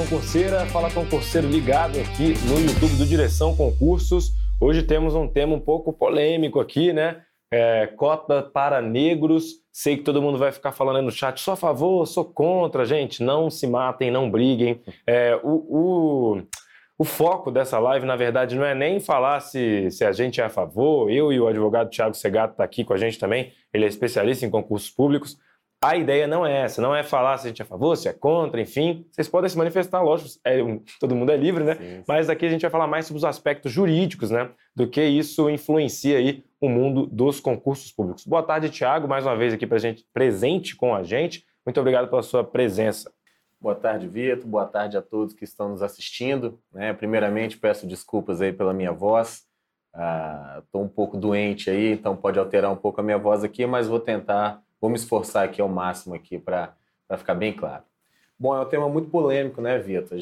concurseira, fala concurseiro ligado aqui no YouTube do Direção Concursos. Hoje temos um tema um pouco polêmico aqui, né? É, cota para negros. Sei que todo mundo vai ficar falando aí no chat, sou a favor, sou contra, gente. Não se matem, não briguem. É, o, o, o, foco dessa live, na verdade, não é nem falar se, se a gente é a favor. Eu e o advogado Tiago Segato está aqui com a gente também. Ele é especialista em concursos públicos. A ideia não é essa, não é falar se a gente é a favor, se é contra, enfim. Vocês podem se manifestar, lógico, é, todo mundo é livre, né? Sim, sim. Mas aqui a gente vai falar mais sobre os aspectos jurídicos, né? Do que isso influencia aí o mundo dos concursos públicos. Boa tarde, Tiago, mais uma vez aqui gente, presente com a gente. Muito obrigado pela sua presença. Boa tarde, Vitor. Boa tarde a todos que estão nos assistindo. Né? Primeiramente, peço desculpas aí pela minha voz. Estou ah, um pouco doente aí, então pode alterar um pouco a minha voz aqui, mas vou tentar Vou me esforçar aqui ao máximo aqui para ficar bem claro. Bom, é um tema muito polêmico, né, Vitor? A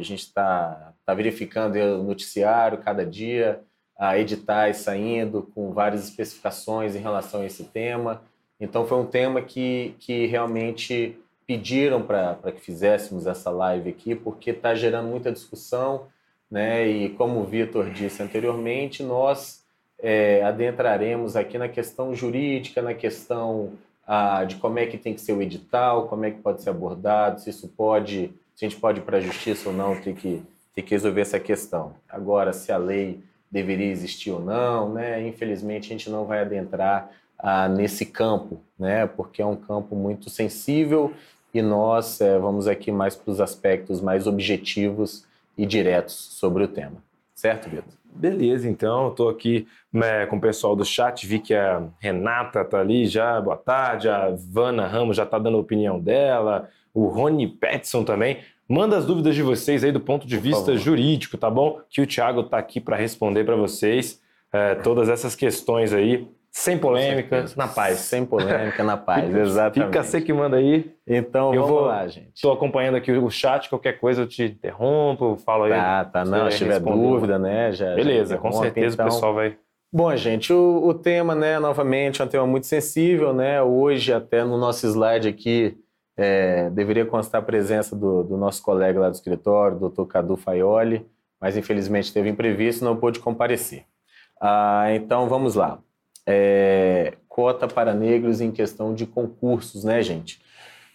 gente está tá verificando o noticiário cada dia, a editais saindo com várias especificações em relação a esse tema. Então foi um tema que, que realmente pediram para que fizéssemos essa live aqui, porque está gerando muita discussão, né? E como o Vitor disse anteriormente, nós é, adentraremos aqui na questão jurídica, na questão ah, de como é que tem que ser o edital, como é que pode ser abordado, se isso pode, se a gente pode ir para a justiça ou não, tem que, que resolver essa questão. Agora, se a lei deveria existir ou não, né? Infelizmente, a gente não vai adentrar ah, nesse campo, né? Porque é um campo muito sensível e nós é, vamos aqui mais para os aspectos mais objetivos e diretos sobre o tema. Certo, Vitor? Beleza, então, estou aqui né, com o pessoal do chat, vi que a Renata tá ali já, boa tarde, a Vana Ramos já está dando a opinião dela, o Rony Petson também. Manda as dúvidas de vocês aí do ponto de Por vista favor. jurídico, tá bom? Que o Thiago está aqui para responder para vocês é, todas essas questões aí. Sem polêmica, na paz. Sem polêmica, na paz, exatamente. Fica você que manda aí. Então, eu vamos vou, lá, gente. Estou acompanhando aqui o chat, qualquer coisa eu te interrompo, falo aí. Tá, tá, não, se tiver dúvida, né, já Beleza, já com certeza então... o pessoal vai... Bom, gente, o, o, tema, né, novamente, é um tema muito sensível, né, hoje até no nosso slide aqui é, deveria constar a presença do, do, nosso colega lá do escritório, doutor Cadu Faioli, mas infelizmente teve imprevisto e não pôde comparecer. Ah, então, vamos lá é, cota para negros em questão de concursos, né, gente?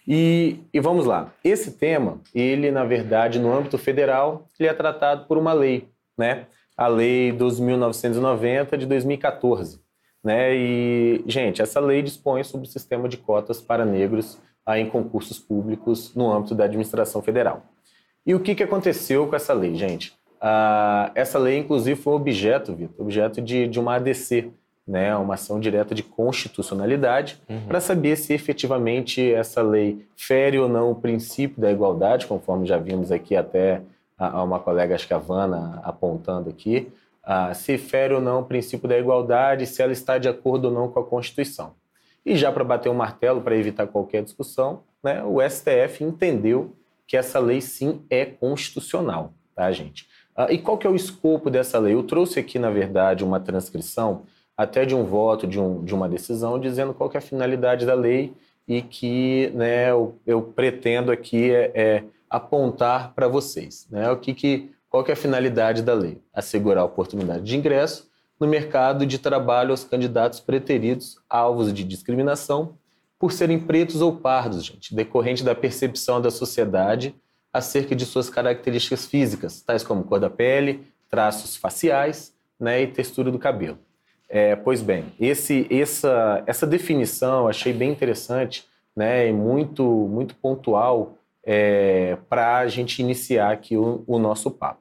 E, e, vamos lá. Esse tema, ele, na verdade, no âmbito federal, ele é tratado por uma lei, né? A Lei 2.990 de 2014. Né? E, gente, essa lei dispõe sobre o sistema de cotas para negros ah, em concursos públicos no âmbito da administração federal. E o que, que aconteceu com essa lei, gente? Ah, essa lei, inclusive, foi objeto, Vitor, objeto de, de uma ADC, né, uma ação direta de constitucionalidade, uhum. para saber se efetivamente essa lei fere ou não o princípio da igualdade, conforme já vimos aqui até a, uma colega, acho que a Vanna, apontando aqui, uh, se fere ou não o princípio da igualdade, se ela está de acordo ou não com a Constituição. E já para bater o um martelo, para evitar qualquer discussão, né, o STF entendeu que essa lei sim é constitucional, tá, gente? Uh, e qual que é o escopo dessa lei? Eu trouxe aqui, na verdade, uma transcrição até de um voto, de, um, de uma decisão, dizendo qual é a finalidade da lei e que né, eu, eu pretendo aqui é, é apontar para vocês. Né, o que, que, qual que é a finalidade da lei? Assegurar a oportunidade de ingresso no mercado de trabalho aos candidatos preteridos alvos de discriminação por serem pretos ou pardos, gente, decorrente da percepção da sociedade acerca de suas características físicas, tais como cor da pele, traços faciais né, e textura do cabelo. É, pois bem, esse, essa, essa definição eu achei bem interessante né, e muito, muito pontual é, para a gente iniciar aqui o, o nosso papo.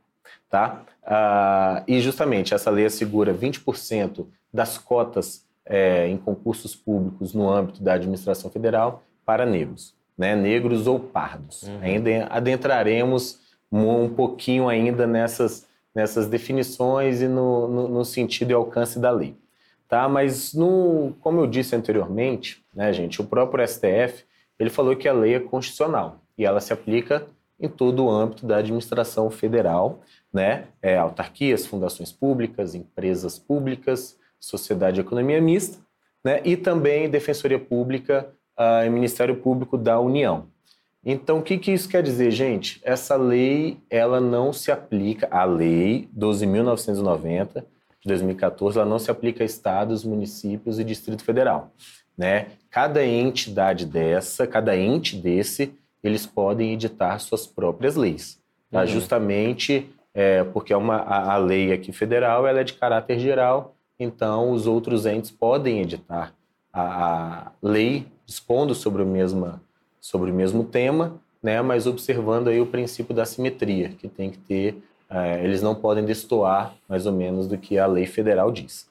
Tá? Ah, e justamente essa lei assegura 20% das cotas é, em concursos públicos no âmbito da administração federal para negros, né, negros ou pardos. Uhum. Ainda adentraremos um pouquinho ainda nessas, nessas definições e no, no, no sentido e alcance da lei tá? Mas no, como eu disse anteriormente, né, gente, o próprio STF ele falou que a lei é constitucional e ela se aplica em todo o âmbito da administração federal, né? É, autarquias, fundações públicas, empresas públicas, sociedade de economia mista, né? E também defensoria pública uh, e Ministério Público da União. Então, o que, que isso quer dizer, gente? Essa lei, ela não se aplica, a lei 12.990 de 2014, ela não se aplica a estados, municípios e Distrito Federal. Né? Cada entidade dessa, cada ente desse, eles podem editar suas próprias leis. Tá? Uhum. Justamente é, porque é uma, a, a, lei aqui federal ela é de caráter geral, então os outros entes podem editar a, a lei dispondo sobre o, mesma, sobre o mesmo tema, né, mas observando aí o princípio da simetria, que tem que ter, é, eles não podem destoar mais ou menos do que a lei federal diz.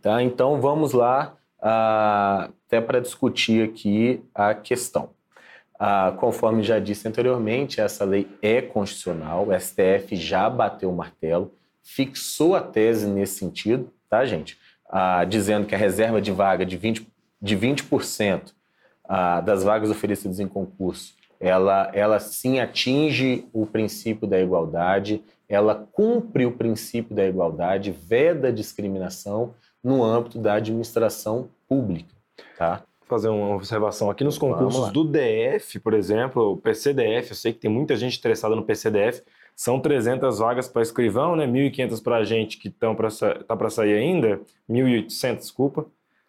Tá? Então vamos lá, ah, até para discutir aqui a questão. Ah, conforme já disse anteriormente, essa lei é constitucional, o STF já bateu o martelo, fixou a tese nesse sentido, tá, gente? Ah, dizendo que a reserva de vaga de 20%, de 20% ah, das vagas oferecidas em concurso, ela, ela sim atinge o princípio da igualdade, ela cumpre o princípio da igualdade, veda a discriminação no âmbito da administração pública, tá? fazer uma observação aqui nos concursos do DF, por exemplo, o PCDF, eu sei que tem muita gente interessada no PCDF, são 300 vagas para escrivão, né? 1.500 para a gente que estão para tá para sair ainda, 1.800, desculpa,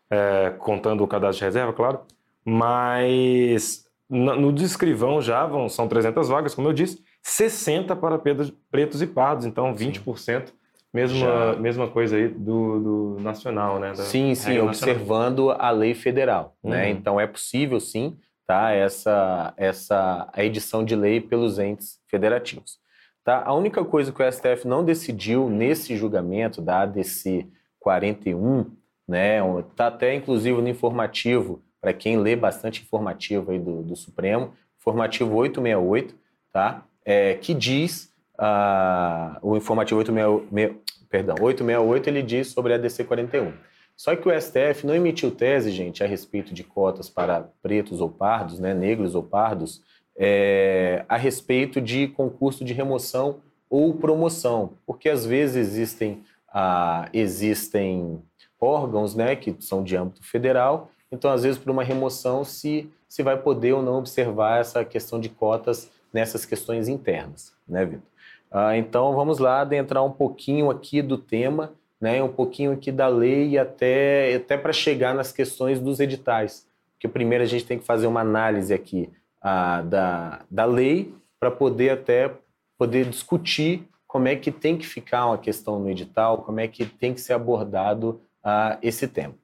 é, contando o cadastro de reserva, claro. Mas no de escrivão já vão, são 300 vagas, como eu disse, 60 para pretos e pardos, então 20%. Sim. Mesma, mesma coisa aí do, do nacional, né? Da sim, sim, observando nacional. a lei federal. Né? Uhum. Né? Então é possível, sim, tá? essa, essa a edição de lei pelos entes federativos. Tá? A única coisa que o STF não decidiu nesse julgamento da ADC 41, né? Está até inclusive no informativo, para quem lê bastante informativo aí do, do Supremo, informativo 868, tá? É, que diz ah, o informativo 868, perdão, 868 ele diz sobre a DC 41. Só que o STF não emitiu tese, gente, a respeito de cotas para pretos ou pardos, né, negros ou pardos, é, a respeito de concurso de remoção ou promoção, porque às vezes existem, ah, existem órgãos né, que são de âmbito federal, então às vezes por uma remoção se, se vai poder ou não observar essa questão de cotas nessas questões internas, né, Vitor? Ah, então vamos lá adentrar um pouquinho aqui do tema, né, um pouquinho aqui da lei até, até para chegar nas questões dos editais. Porque primeiro a gente tem que fazer uma análise aqui ah, da, da lei para poder até poder discutir como é que tem que ficar uma questão no edital, como é que tem que ser abordado ah, esse tema.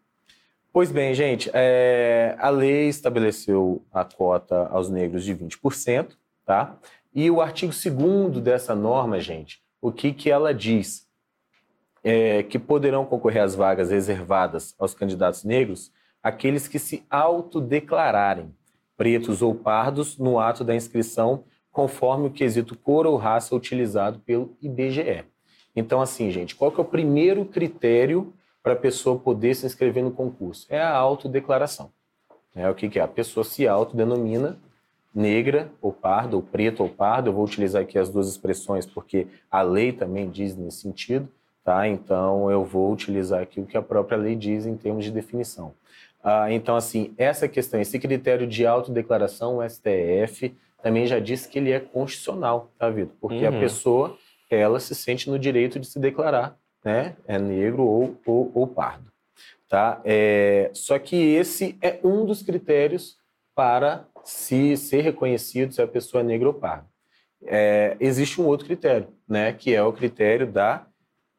Pois bem, gente, é, a lei estabeleceu a cota aos negros de 20%, tá? E o artigo 2 dessa norma, gente, o que, que ela diz? É que poderão concorrer às vagas reservadas aos candidatos negros aqueles que se autodeclararem pretos ou pardos no ato da inscrição, conforme o quesito cor ou raça utilizado pelo IBGE. Então, assim, gente, qual que é o primeiro critério para a pessoa poder se inscrever no concurso? É a autodeclaração. É o que, que é? A pessoa se autodenomina negra ou pardo, ou preto ou pardo. Eu vou utilizar aqui as duas expressões porque a lei também diz nesse sentido, tá? Então eu vou utilizar aqui o que a própria lei diz em termos de definição. Ah, então, assim, essa questão, esse critério de autodeclaração, o STF também já disse que ele é constitucional, tá, Vitor? Porque uhum. a pessoa, ela se sente no direito de se declarar, né? É negro ou, ou, ou pardo, tá? É, só que esse é um dos critérios para se ser reconhecido se a pessoa é negra ou parda. É, existe um outro critério, né, que é o critério da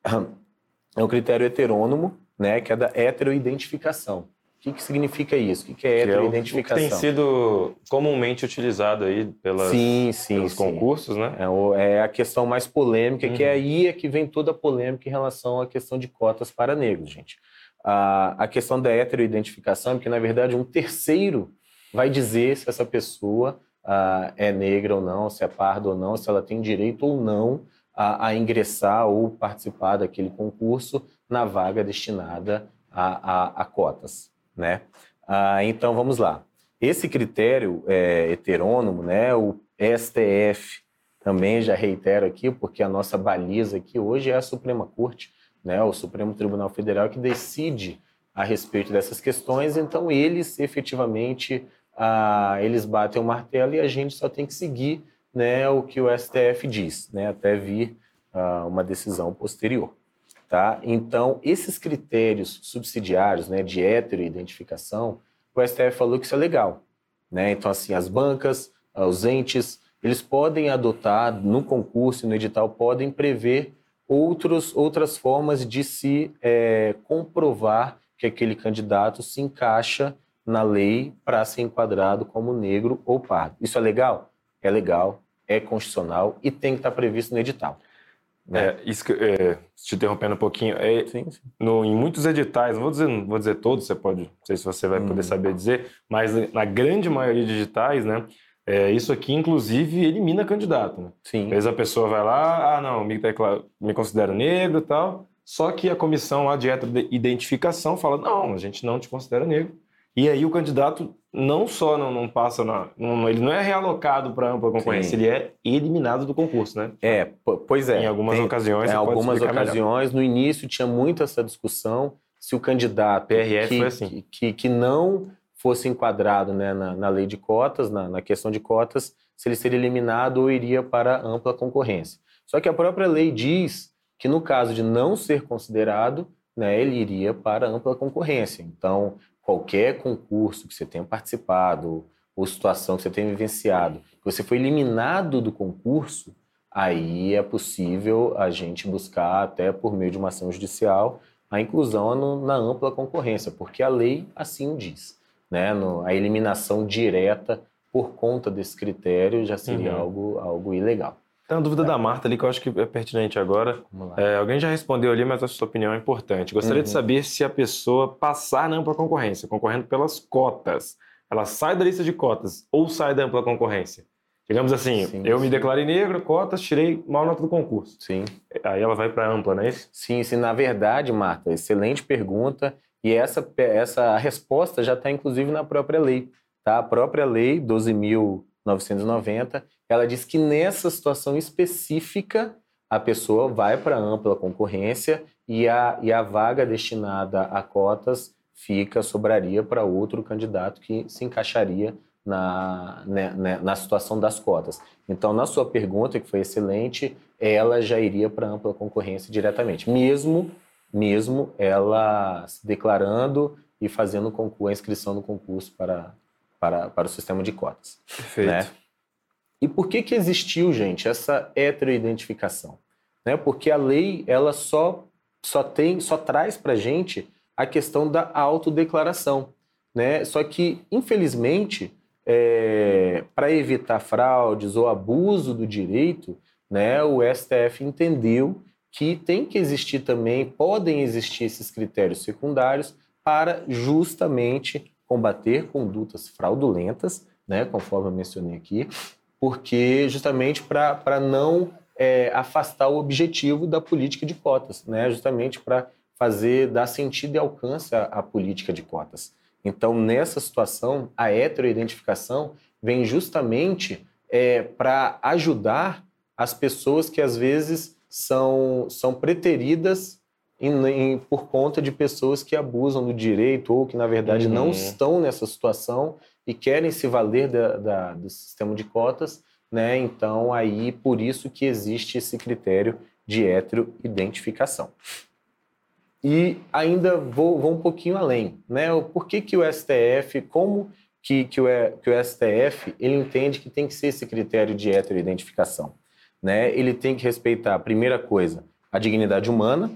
é o critério heterônomo, né, que é da heteroidentificação. O que, que significa isso? O que, que é heteroidentificação? Que, é o que tem sido comumente utilizado aí pelas, sim, sim, pelos sim. concursos, né? É, é, a questão mais polêmica, uhum. que é aí é que vem toda a polêmica em relação à questão de cotas para negros, gente. A, a questão da heteroidentificação, que na verdade um terceiro vai dizer se essa pessoa ah, é negra ou não, se é parda ou não, se ela tem direito ou não a, a ingressar ou participar daquele concurso na vaga destinada a, a, a cotas, né? Ah, então vamos lá. Esse critério é, heterônomo, né? O STF também já reitero aqui, porque a nossa baliza aqui hoje é a Suprema Corte, né? O Supremo Tribunal Federal que decide a respeito dessas questões. Então eles efetivamente ah, eles batem o martelo e a gente só tem que seguir né, o que o STF diz, né, até vir ah, uma decisão posterior. Tá? Então, esses critérios subsidiários né, de heteroidentificação, o STF falou que isso é legal. Né? Então, assim, as bancas, os entes, eles podem adotar no concurso e no edital, podem prever outros, outras formas de se é, comprovar que aquele candidato se encaixa na lei para ser enquadrado como negro ou pardo. Isso é legal? É legal, é constitucional e tem que estar previsto no edital. Né? É, isso que, é, te interrompendo um pouquinho, é, sim, sim. No, em muitos editais, não vou dizer, não vou dizer todos, você pode, não sei se você vai hum. poder saber dizer, mas na grande maioria de editais, né, é, isso aqui, inclusive, elimina candidato. Né? Sim. Às vezes a pessoa vai lá, ah, não, me, me considero negro e tal, só que a comissão lá de identificação fala, não, a gente não te considera negro, e aí o candidato não só não, não passa na. Não, ele não é realocado para ampla concorrência, Sim. ele é eliminado do concurso, né? É, pois é. Em algumas tem, ocasiões. Em algumas ocasiões, melhor. no início tinha muito essa discussão se o candidato PRF que, assim. que, que, que, não fosse enquadrado né, na, na lei de cotas, na, na questão de cotas, se ele seria eliminado ou iria para ampla concorrência. Só que a própria lei diz que no caso de não ser considerado, né, ele iria para ampla concorrência. Então, qualquer concurso que você tenha participado ou situação que você tenha vivenciado, que você foi eliminado do concurso, aí é possível a gente buscar, até por meio de uma ação judicial, a inclusão na ampla concorrência, porque a lei assim diz. Né? A eliminação direta por conta desse critério já seria uhum. algo, algo ilegal. Tem uma dúvida é. da Marta ali que eu acho que é pertinente agora. É, alguém já respondeu ali, mas a sua opinião é importante. Gostaria uhum. de saber se a pessoa passar na ampla concorrência, concorrendo pelas cotas, ela sai da lista de cotas ou sai da ampla concorrência? Digamos assim, sim, eu sim. me declarei negro, cotas, tirei mal nota do concurso. Sim. Aí ela vai para ampla, não é isso? Sim, sim. Na verdade, Marta, excelente pergunta. E essa, essa resposta já está, inclusive, na própria lei. Tá? A própria lei 12.990 ela diz que nessa situação específica a pessoa vai para ampla concorrência e a, e a vaga destinada a cotas fica, sobraria para outro candidato que se encaixaria na, né, né, na situação das cotas. Então, na sua pergunta, que foi excelente, ela já iria para ampla concorrência diretamente, mesmo, mesmo ela se declarando e fazendo a inscrição no concurso para, para, para o sistema de cotas. Perfeito. Né? E por que, que existiu, gente, essa heteroidentificação? Né? Porque a lei ela só, só tem, só traz para gente a questão da autodeclaração. Né? Só que, infelizmente, é, para evitar fraudes ou abuso do direito, né, o STF entendeu que tem que existir também, podem existir esses critérios secundários para justamente combater condutas fraudulentas, né, conforme eu mencionei aqui, porque justamente para não é, afastar o objetivo da política de cotas, né? justamente para fazer, dar sentido e alcance à, à, política de cotas. Então, nessa situação, a heteroidentificação vem justamente é, para ajudar as pessoas que às vezes são, são preteridas em, em, por conta de pessoas que abusam do direito ou que, na verdade, uhum. não estão nessa situação e querem se valer da, da, do sistema de cotas, né? Então, aí, por isso que existe esse critério de heteroidentificação. E ainda vou, vou um pouquinho além, né? Por que, que o STF, como que, que, o, que o STF, ele entende que tem que ser esse critério de heteroidentificação? Né? Ele tem que respeitar, a primeira coisa, a dignidade humana,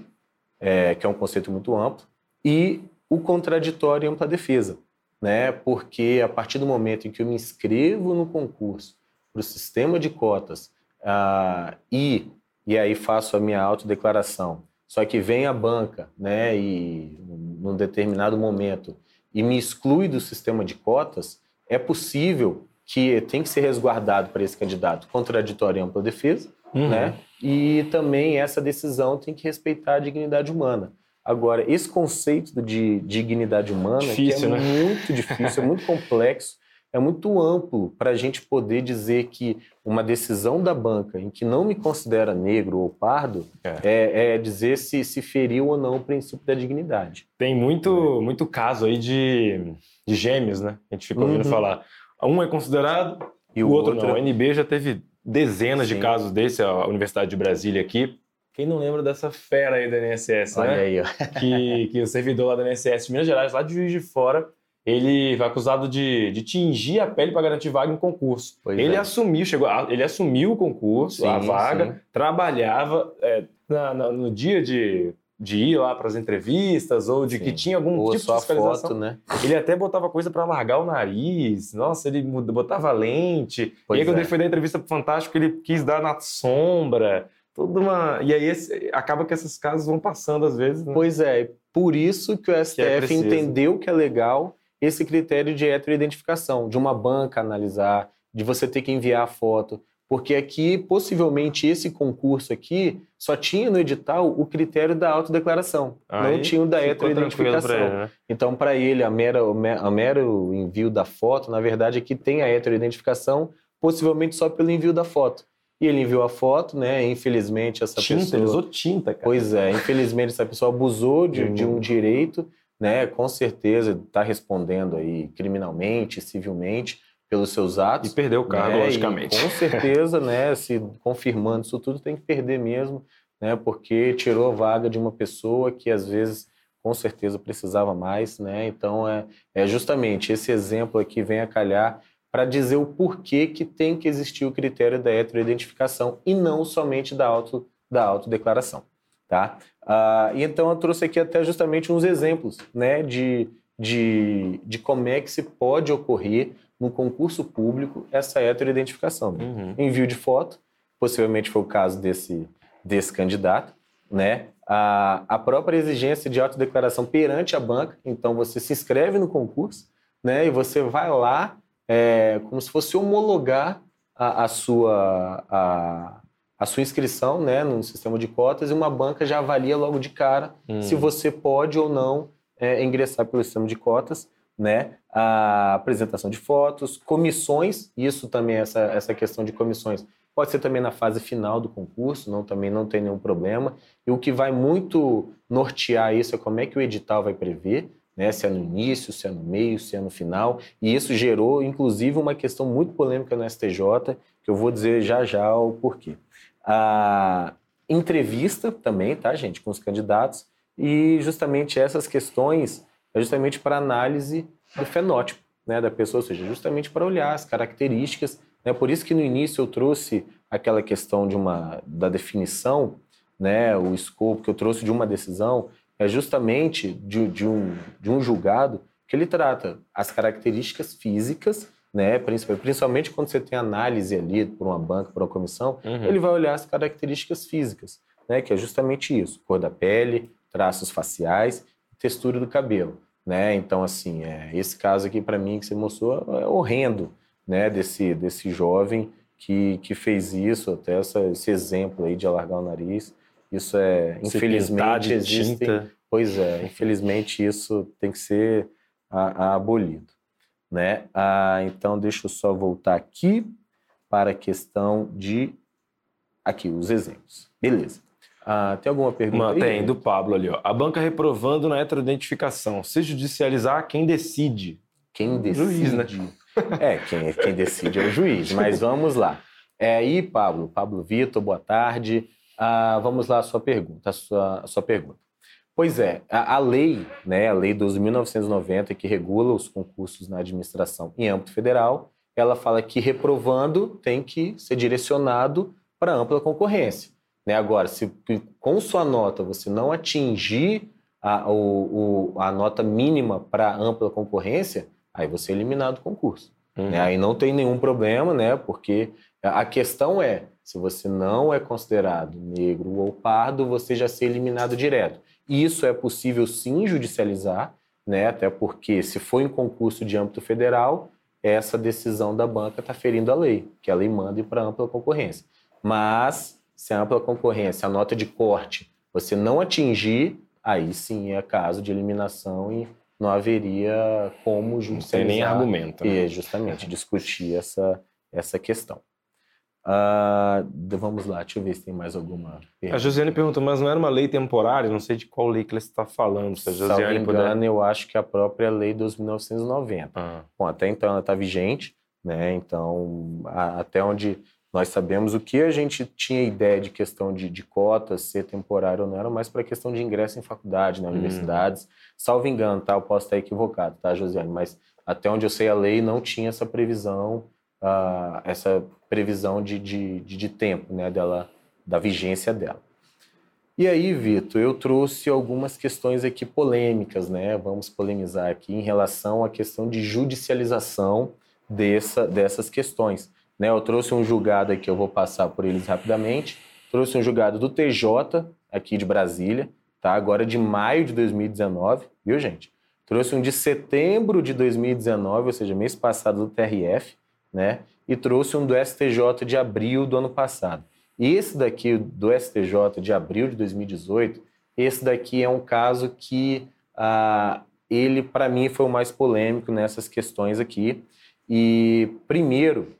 é, que é um conceito muito amplo, e o contraditório e ampla defesa né? Porque a partir do momento em que eu me inscrevo no concurso para o sistema de cotas uh, e e aí faço a minha autodeclaração, só que vem a banca, né? E num determinado momento e me exclui do sistema de cotas, é possível que tem que ser resguardado para esse candidato contraditório e ampla defesa, uhum. né? E também essa decisão tem que respeitar a dignidade humana. Agora, esse conceito de dignidade humana difícil, é né? muito difícil, é muito complexo é muito amplo para a gente poder dizer que uma decisão da banca em que não me considera negro ou pardo é, é, é dizer se, se feriu ou não o princípio da dignidade. Tem muito, muito caso aí de, de gêmeos, né? A gente fica ouvindo uhum. falar. Um é considerado e o, o outro, outro não. A NB já teve dezenas Sim. de casos desse, a Universidade de Brasília aqui. Quem não lembra dessa fera aí da INSS, Olha né? aí, ó. que, que o servidor lá da INSS de Minas Gerais, lá de Juiz de Fora, ele foi acusado de, de tingir a pele para garantir vaga em concurso. Pois ele é. assumiu, chegou, ele assumiu o concurso, sim, a vaga, sim. trabalhava é, na, na, no dia de, de ir lá para as entrevistas ou de sim. que tinha algum ou tipo de fiscalização. Foto, né? Ele até botava coisa para largar o nariz. Nossa, ele botava lente. Pois e aí quando é. ele foi dar entrevista para o Fantástico, ele quis dar na sombra. Toda uma... E aí esse... acaba que esses casos vão passando às vezes. Né? Pois é, por isso que o STF que é entendeu que é legal esse critério de heteroidentificação, de uma banca analisar, de você ter que enviar a foto. Porque aqui, possivelmente, esse concurso aqui só tinha no edital o critério da autodeclaração, Aí, não tinha o da heteroidentificação. Ele, né? Então, para ele, a mera, a mero envio da foto, na verdade, aqui tem a heteroidentificação, possivelmente só pelo envio da foto. E ele enviou a foto, né? Infelizmente, essa tinta, pessoa. Ele usou tinta, cara. Pois é, infelizmente, essa pessoa abusou de, de um direito né, com certeza está respondendo aí criminalmente, civilmente pelos seus atos. E perdeu o cargo, né, logicamente. com certeza, né, se confirmando isso tudo, tem que perder mesmo, né, porque tirou a vaga de uma pessoa que às vezes com certeza precisava mais, né? Então é, é justamente esse exemplo aqui vem a calhar para dizer o porquê que tem que existir o critério da heteroidentificação e não somente da auto da autodeclaração, tá? Ah, e então eu trouxe aqui até justamente uns exemplos né, de, de, de como é que se pode ocorrer no concurso público essa heteroidentificação. Né? Uhum. Envio de foto, possivelmente foi o caso desse, desse candidato, né? A, a própria exigência de autodeclaração perante a banca, então você se inscreve no concurso, né? E você vai lá é, como se fosse homologar a, a sua a, a sua inscrição né, no sistema de cotas e uma banca já avalia logo de cara hum. se você pode ou não é, ingressar pelo sistema de cotas. Né? A apresentação de fotos, comissões, isso também, essa, essa questão de comissões, pode ser também na fase final do concurso, não, também não tem nenhum problema. E o que vai muito nortear isso é como é que o edital vai prever, né? se é no início, se é no meio, se é no final. E isso gerou, inclusive, uma questão muito polêmica no STJ, que eu vou dizer já já o porquê a entrevista também, tá, gente, com os candidatos, e justamente essas questões é justamente para análise do fenótipo né, da pessoa, ou seja, justamente para olhar as características. Né, por isso que no início eu trouxe aquela questão de uma, da definição, né, o escopo que eu trouxe de uma decisão, é justamente de, de, um, de um julgado que ele trata as características físicas né? Principalmente quando você tem análise ali por uma banca, por uma comissão, uhum. ele vai olhar as características físicas, né? Que é justamente isso: cor da pele, traços faciais, textura do cabelo, né? Então, assim, é, esse caso aqui para mim que você mostrou é horrendo, né? Desse desse jovem que, que fez isso, até essa, esse exemplo aí de alargar o nariz. Isso é, Se infelizmente, existe. Pois é, infelizmente isso tem que ser a, a abolido. Né? Ah, então, deixa eu só voltar aqui para a questão de. Aqui, os exemplos. Beleza. Ah, tem alguma pergunta? Uma, aí, tem, do Pablo ali. Ó. A banca reprovando na heteroidentificação. Se judicializar, quem decide? Quem decide? Juiz, né? É, quem, quem decide é o juiz. Mas vamos lá. É aí, Pablo. Pablo Vitor, boa tarde. Ah, vamos lá, a sua pergunta. A sua, a sua pergunta. Pois é, a, a, lei, né, a lei 12.990, que regula os concursos na administração em âmbito federal, ela fala que reprovando tem que ser direcionado para ampla concorrência. Né? Agora, se com sua nota você não atingir a, o, o, a nota mínima para ampla concorrência, aí você é eliminado do concurso. Uhum. Né? Aí não tem nenhum problema, né? porque a questão é, se você não é considerado negro ou pardo, você já ser eliminado direto. Isso é possível sim judicializar, né? até porque se for em concurso de âmbito federal, essa decisão da banca está ferindo a lei, que a lei manda ir para ampla concorrência. Mas, se a ampla concorrência, a nota de corte, você não atingir, aí sim é caso de eliminação e, não haveria como judicializar. Não tem nem argumento. Né? E justamente discutir essa, essa questão. Uh, vamos lá, deixa eu ver se tem mais alguma pergunta. A Josiane perguntou, mas não era uma lei temporária? Não sei de qual lei que ela está falando. Se a Josiane Salvo engano, puder... eu acho que é a própria lei dos 1990. Ah. Bom, até então ela está vigente, né? Então, a, até onde nós sabemos o que a gente tinha ideia de questão de, de cotas, ser temporário ou não, era mais para questão de ingresso em faculdade, né, hum. universidades. Salvo engano, tá? Eu posso estar equivocado, tá, Josiane? Mas até onde eu sei, a lei não tinha essa previsão, uh, essa previsão de, de, de, de tempo, né, dela, da vigência dela. E aí, Vitor, eu trouxe algumas questões aqui polêmicas, né? Vamos polemizar aqui em relação à questão de judicialização dessa, dessas questões. Né? Eu trouxe um julgado aqui, eu vou passar por eles rapidamente. Trouxe um julgado do TJ, aqui de Brasília, tá? agora de maio de 2019, viu, gente? Trouxe um de setembro de 2019, ou seja, mês passado do TRF, né? E trouxe um do STJ de abril do ano passado. Esse daqui do STJ de abril de 2018, esse daqui é um caso que ah, ele, para mim, foi o mais polêmico nessas questões aqui. E, primeiro,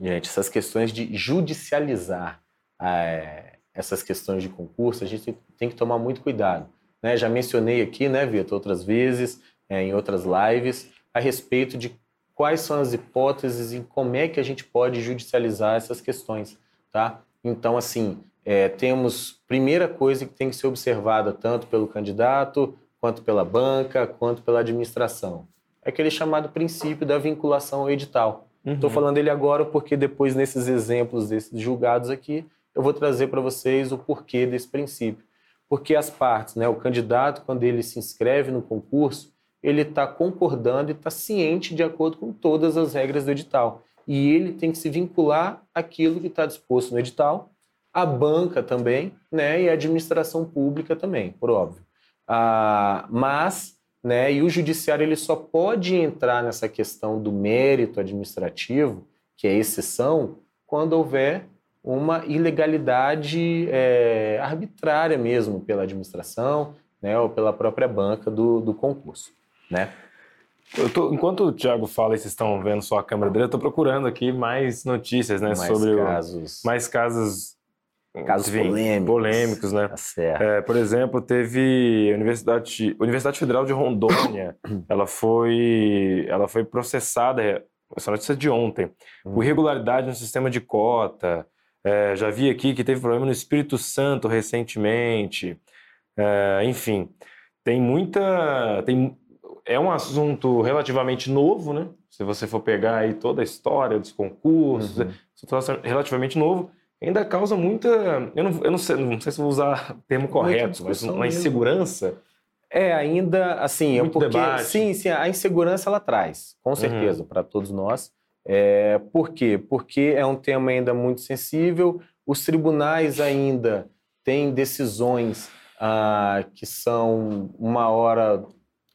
gente, essas questões de judicializar é, essas questões de concurso, a gente tem que tomar muito cuidado. Né? Já mencionei aqui, né, Vitor, outras vezes, é, em outras lives, a respeito de quais são as hipóteses e como é que a gente pode judicializar essas questões, tá? Então, assim, é, temos primeira coisa que tem que ser observada tanto pelo candidato, quanto pela banca, quanto pela administração. É aquele chamado princípio da vinculação ao edital. Estou uhum. falando ele agora porque depois, nesses exemplos desses julgados aqui, eu vou trazer para vocês o porquê desse princípio. Porque as partes, né, o candidato, quando ele se inscreve no concurso, ele está concordando e está ciente de acordo com todas as regras do edital. E ele tem que se vincular àquilo que está disposto no edital, a banca também, né, e a administração pública também, por óbvio. Ah, mas, né, e o judiciário ele só pode entrar nessa questão do mérito administrativo, que é exceção, quando houver uma ilegalidade é, arbitrária mesmo pela administração, né, ou pela própria banca do, do concurso né? Tô, enquanto o Thiago fala e vocês estão vendo só a câmera dele, eu estou procurando aqui mais notícias, né? Mais sobre casos. O, mais casos. Casos enfim, polêmicos. polêmicos. né? Tá certo. É, por exemplo, teve a Universidade, Universidade Federal de Rondônia, ela foi, ela foi processada, essa notícia é de ontem, por uhum. irregularidade no sistema de cota. É, já vi aqui que teve problema no Espírito Santo recentemente. É, enfim, tem muita. Tem, é um assunto relativamente novo, né? Se você for pegar aí toda a história dos concursos, uhum. é relativamente novo, ainda causa muita. Eu não, eu não, sei, não sei se vou usar o termo correto, mas uma mesmo. insegurança. É, ainda assim, Muito porque debate. sim, sim, a insegurança ela traz, com uhum. certeza, uhum. para todos nós. É, por quê? Porque é um tema ainda muito sensível, os tribunais ainda têm decisões ah, que são uma hora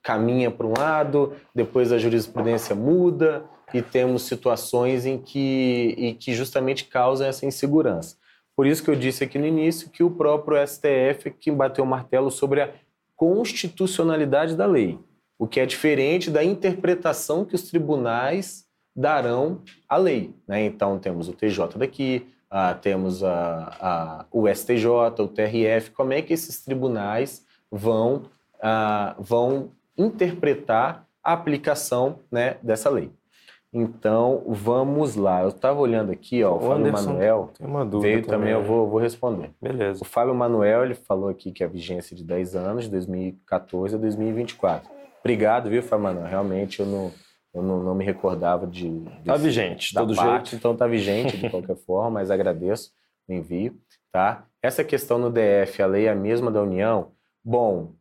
caminha para um lado, depois a jurisprudência muda e temos situações em que, e que justamente causam essa insegurança. Por isso que eu disse aqui no início que o próprio STF é que bateu o martelo sobre a constitucionalidade da lei, o que é diferente da interpretação que os tribunais darão à lei. Né? Então temos o TJ daqui, ah, temos a, a, o STJ, o TRF, como é que esses tribunais vão, ah, vão interpretar a aplicação né, dessa lei. Então, vamos lá. Eu estava olhando aqui, ó, o, o Fábio Anderson, Manuel veio também, eu vou, vou responder. Beleza. O Fábio Manuel, ele falou aqui que a vigência de 10 anos, de 2014 a 2024. Obrigado, viu, Fábio Manuel? Realmente eu não, eu não, não me recordava de... Desse, tá vigente, todo parte, jeito. Então tá vigente de qualquer forma, mas agradeço o envio, tá? Essa questão no DF, a lei é a mesma da União, bom,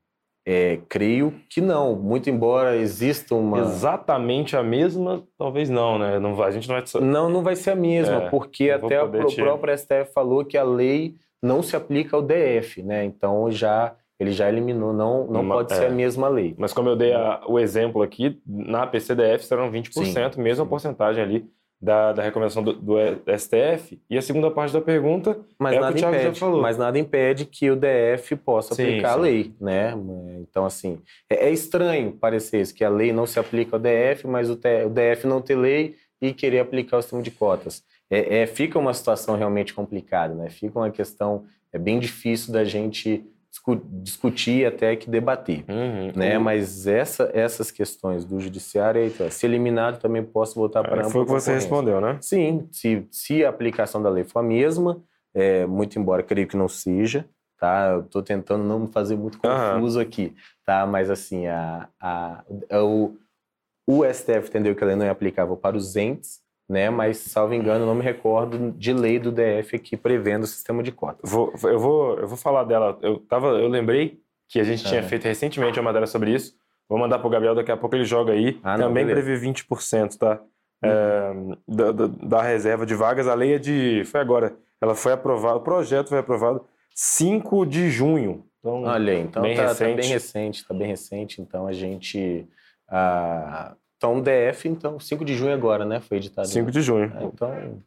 é, creio que não, muito embora exista uma. Exatamente a mesma, talvez não, né? Não, a gente não vai. Não, não vai ser a mesma, é, porque até o te... próprio STF falou que a lei não se aplica ao DF, né? Então já ele já eliminou, não, não uma, pode é. ser a mesma lei. Mas como eu dei a, o exemplo aqui, na PCDF serão 20%, Sim. mesma porcentagem ali da, da recomendação do, do, STF. E a segunda parte da pergunta mas é nada o que o impede, já falou. Mas nada impede que o DF possa Sim, aplicar sim. a lei, né? Então, assim, é, é estranho parecer isso, que a lei não se aplica ao DF, mas o, o DF não ter lei e querer aplicar o sistema de cotas. É, é- fica uma situação realmente complicada, né? Fica uma questão é bem difícil da gente discutir até que debater. Uhum. Né? Mas essa, essas questões do judiciário, então, se eliminado, também posso voltar para É, Foi o que você respondeu, né? Sim, se, se a aplicação da lei for a mesma, é, muito embora creio que não seja, tá? Estou tentando não me fazer muito confuso aqui, tá? Mas assim, a, a, a- o, o STF entendeu que a lei não é aplicável para os entes, né? Mas, salvo engano, não me recordo de lei do DF aqui prevendo o sistema de cotas. Vou, eu, vou, eu vou falar dela. Eu, tava, eu lembrei que a gente tinha Aham. feito recentemente uma matéria sobre isso. Vou mandar pro Gabriel, daqui a pouco ele joga aí. Ah, não, Também beleza. prevê 20%, tá? É, da, da- da reserva de vagas. A lei é de. Foi agora. Ela foi aprovada, o projeto foi aprovado 5 de junho. Então, Olha aí, então bem tá, tá recente. bem recente, tá bem recente. Então a gente. ah, então DF, então, 5 de junho agora, né? Foi editado. 5 de junho. É, Então,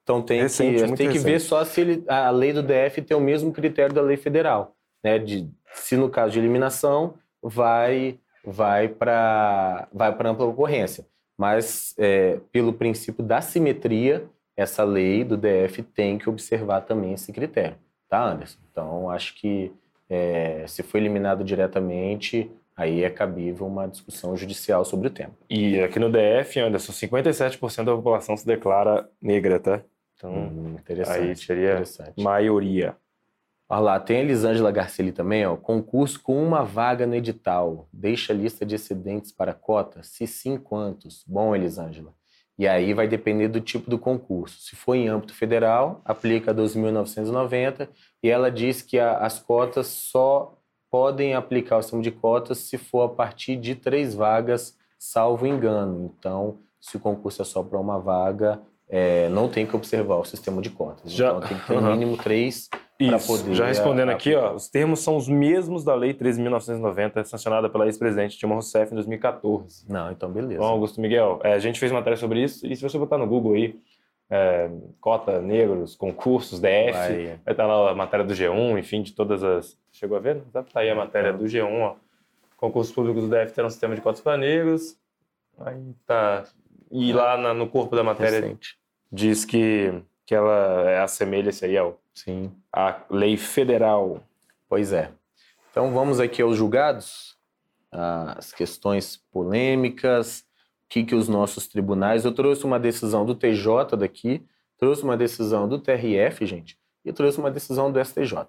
então tem Recente, que, tem que ver só se ele, a lei do DF tem o mesmo critério da lei federal. Né? De, se no caso de eliminação, vai, vai para vai para ampla concorrência. Mas, é, pelo princípio da simetria, essa lei do DF tem que observar também esse critério. Tá, Anderson? Então, acho que é, se for eliminado diretamente, aí é cabível uma discussão judicial sobre o tema. E aqui no DF, Anderson, 57% da população se declara negra, tá? Então, Hum, interessante. aí seria interessante. maioria. Olha lá, tem a Elisângela Garceli também, ó. Concurso com uma vaga no edital. Deixa a lista de excedentes para cota? Se sim, quantos? Bom, Elisângela. E aí vai depender do tipo do concurso. Se for em âmbito federal, aplica 12.990 e ela diz que a- as cotas só podem aplicar o sistema de cotas se for a partir de três vagas, salvo engano. Então, se o concurso é só para uma vaga, é, não tem que observar o sistema de cotas. Já- Então, tem que ter no mínimo três Isso. poder Já respondendo a- aqui, ó, os termos são os mesmos da Lei 13.990, sancionada pela ex-presidente Dilma Rousseff em 2014. Não, então beleza. Bom, Augusto Miguel, é, a gente fez matéria sobre isso, e se você botar no Google aí, é, cota negros, concursos, DF, vai estar lá a matéria do G1, enfim, de todas as... Chegou a ver? Tá tá aí a matéria do G1, ó. Concursos públicos do DF terão um sistema de cotas para negros. Aí tá... E lá na- no corpo da matéria Recente. diz que, que ela é, assemelha-se aí ao, Sim. à lei federal. Pois é. Então vamos aqui aos julgados, as questões polêmicas, que, que os nossos tribunais. Eu trouxe uma decisão do TJ daqui, trouxe uma decisão do TRF, gente, e trouxe uma decisão do STJ.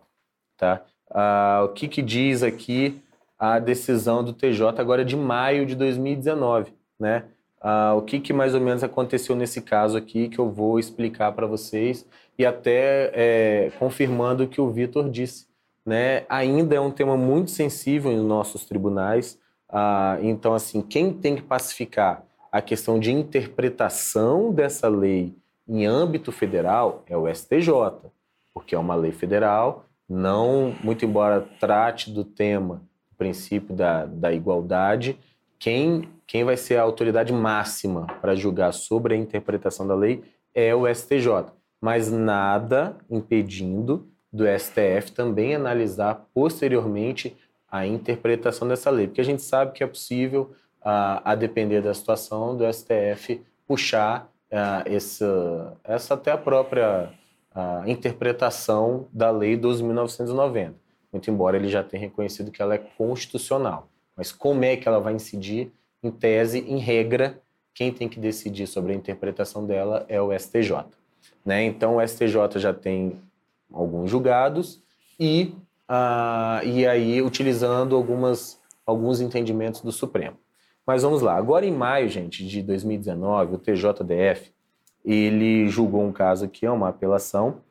Tá? Ah, o que, que diz aqui a decisão do TJ agora de maio de 2019, né? Ah, o que, que mais ou menos aconteceu nesse caso aqui que eu vou explicar para vocês e até é, confirmando o que o Vitor disse. Né? Ainda é um tema muito sensível em nossos tribunais. Ah, então, assim, quem tem que pacificar a questão de interpretação dessa lei em âmbito federal é o STJ, porque é uma lei federal, não, muito embora trate do tema, o princípio da, da igualdade, quem, quem vai ser a autoridade máxima para julgar sobre a interpretação da lei é o STJ, mas nada impedindo do STF também analisar posteriormente a interpretação dessa lei, porque a gente sabe que é possível, a, a depender da situação, do STF puxar ah, essa, essa até a própria ah, interpretação da Lei 12.990, muito embora ele já tenha reconhecido que ela é constitucional. Mas como é que ela vai incidir? Em tese, em regra, quem tem que decidir sobre a interpretação dela é o STJ. Né? Então, o STJ já tem alguns julgados e, ah, e aí utilizando algumas, alguns entendimentos do Supremo. Mas vamos lá. Agora, em maio, gente, de 2019, o TJDF ele julgou um caso aqui, é uma apelação,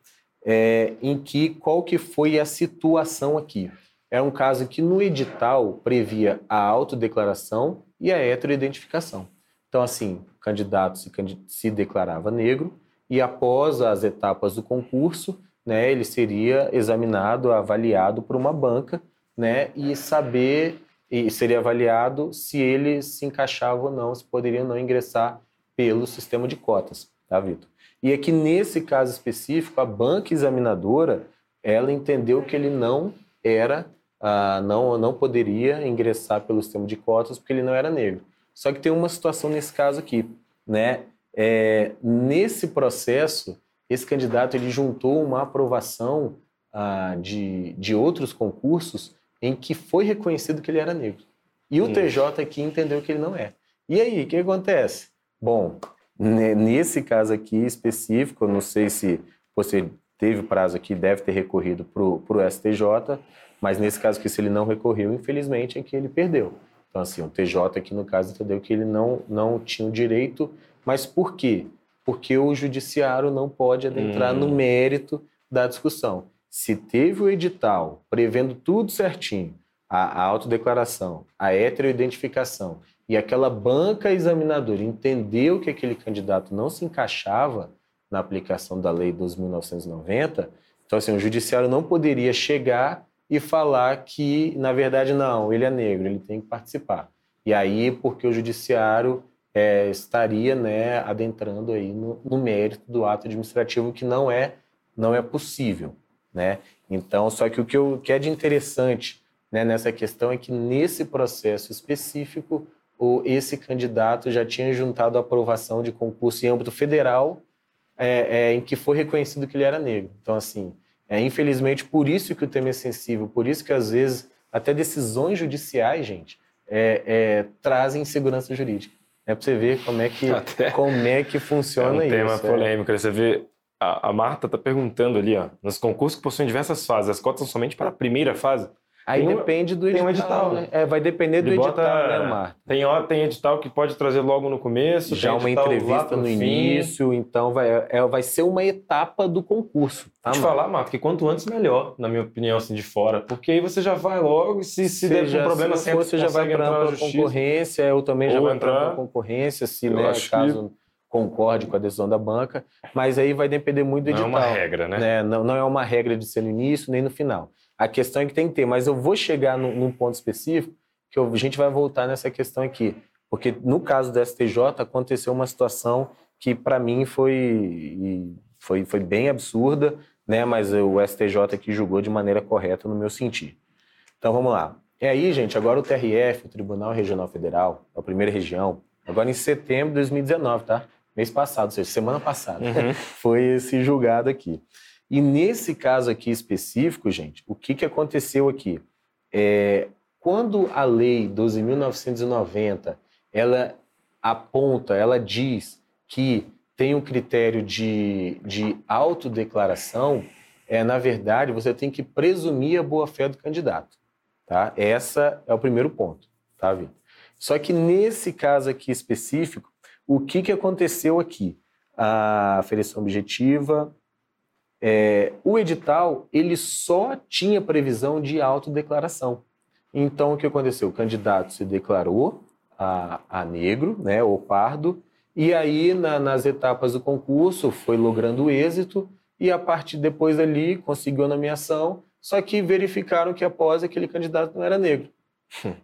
é, em que qual que foi a situação aqui? Era um caso que no edital previa a autodeclaração e a heteroidentificação. Então, assim, o candidato se, se declarava negro e após as etapas do concurso, né, ele seria examinado, avaliado por uma banca, né, e saber e seria avaliado se ele se encaixava ou não, se poderia ou não ingressar pelo sistema de cotas. tá, Vitor? E aqui nesse caso específico, a banca examinadora, ela entendeu que ele não era, ah, não, não poderia ingressar pelo sistema de cotas porque ele não era negro. Só que tem uma situação nesse caso aqui, né? É, nesse processo, esse candidato ele juntou uma aprovação ah, de, de outros concursos em que foi reconhecido que ele era negro. E o hum. TJ aqui entendeu que ele não é. E aí, o que acontece? Bom, nesse caso aqui específico, não sei se você teve prazo aqui, deve ter recorrido para o STJ, mas nesse caso aqui, se ele não recorreu, infelizmente é que ele perdeu. Então, assim, o TJ aqui, no caso, entendeu que ele não, não tinha o direito, mas por quê? Porque o judiciário não pode adentrar hum. no mérito da discussão. Se teve o edital prevendo tudo certinho, a, a autodeclaração, a heteroidentificação, e aquela banca examinadora entendeu que aquele candidato não se encaixava na aplicação da Lei 2.990, então, assim, o judiciário não poderia chegar e falar que, na verdade, não, ele é negro, ele tem que participar. E aí, porque o judiciário é, estaria né, adentrando aí no, no, mérito do ato administrativo, que não é, não é possível. Né? Então, só que o que, eu, que é de interessante né, nessa questão é que, nesse processo específico, o, esse candidato já tinha juntado a aprovação de concurso em âmbito federal é, é, em que foi reconhecido que ele era negro. Então, assim, é, infelizmente, por isso que o tema é sensível, por isso que, às vezes, até decisões judiciais, gente, é, é trazem insegurança jurídica. É para você ver como é que, como é que funciona isso. É um tema é. polêmico. Né? Você vê, a, a Marta está perguntando ali, ó, nos concursos que possuem diversas fases, as cotas são somente para a primeira fase. Aí tem depende do edital. Tem um edital, né? É, vai depender do Ele edital, bota, né, Marta? Tem, tem edital que pode trazer logo no começo. Já uma entrevista no, no início, então vai, é, vai ser uma etapa do concurso. Tá, Te falar, Marta, que quanto antes melhor, na minha opinião, assim, de fora. Porque aí você já vai logo e se, se der um problema, se você já vai para a concorrência, eu também já vou entrar para concorrência, se né, caso. Que concorde com a decisão da banca, mas aí vai depender muito do edital. Não é uma regra, né? né? Não, não é uma regra de ser no início nem no final. A questão é que tem que ter, mas eu vou chegar num, num ponto específico que eu, a gente vai voltar nessa questão aqui. Porque no caso do STJ aconteceu uma situação que para mim foi, foi, foi bem absurda, né? mas o STJ aqui julgou de maneira correta no meu sentir. Então vamos lá. E aí, gente, agora o TRF, o Tribunal Regional Federal, a primeira região, agora em setembro de 2019, tá? Mês passado, ou seja, semana passada, uhum. foi esse julgado aqui. E nesse caso aqui específico, gente, o que, que aconteceu aqui? É, quando a lei 12.990 ela aponta, ela diz que tem um critério de, de autodeclaração, é, na verdade, você tem que presumir a boa-fé do candidato. Tá? Essa é o primeiro ponto, tá, Vitor? Só que nesse caso aqui específico, o que, que aconteceu aqui? A aferição objetiva, é, o edital ele só tinha previsão de autodeclaração. Então, o que aconteceu? O candidato se declarou a, a negro, né, ou pardo, e aí, na, nas etapas do concurso, foi logrando êxito, e a partir depois dali conseguiu a nomeação, só que verificaram que após aquele candidato não era negro.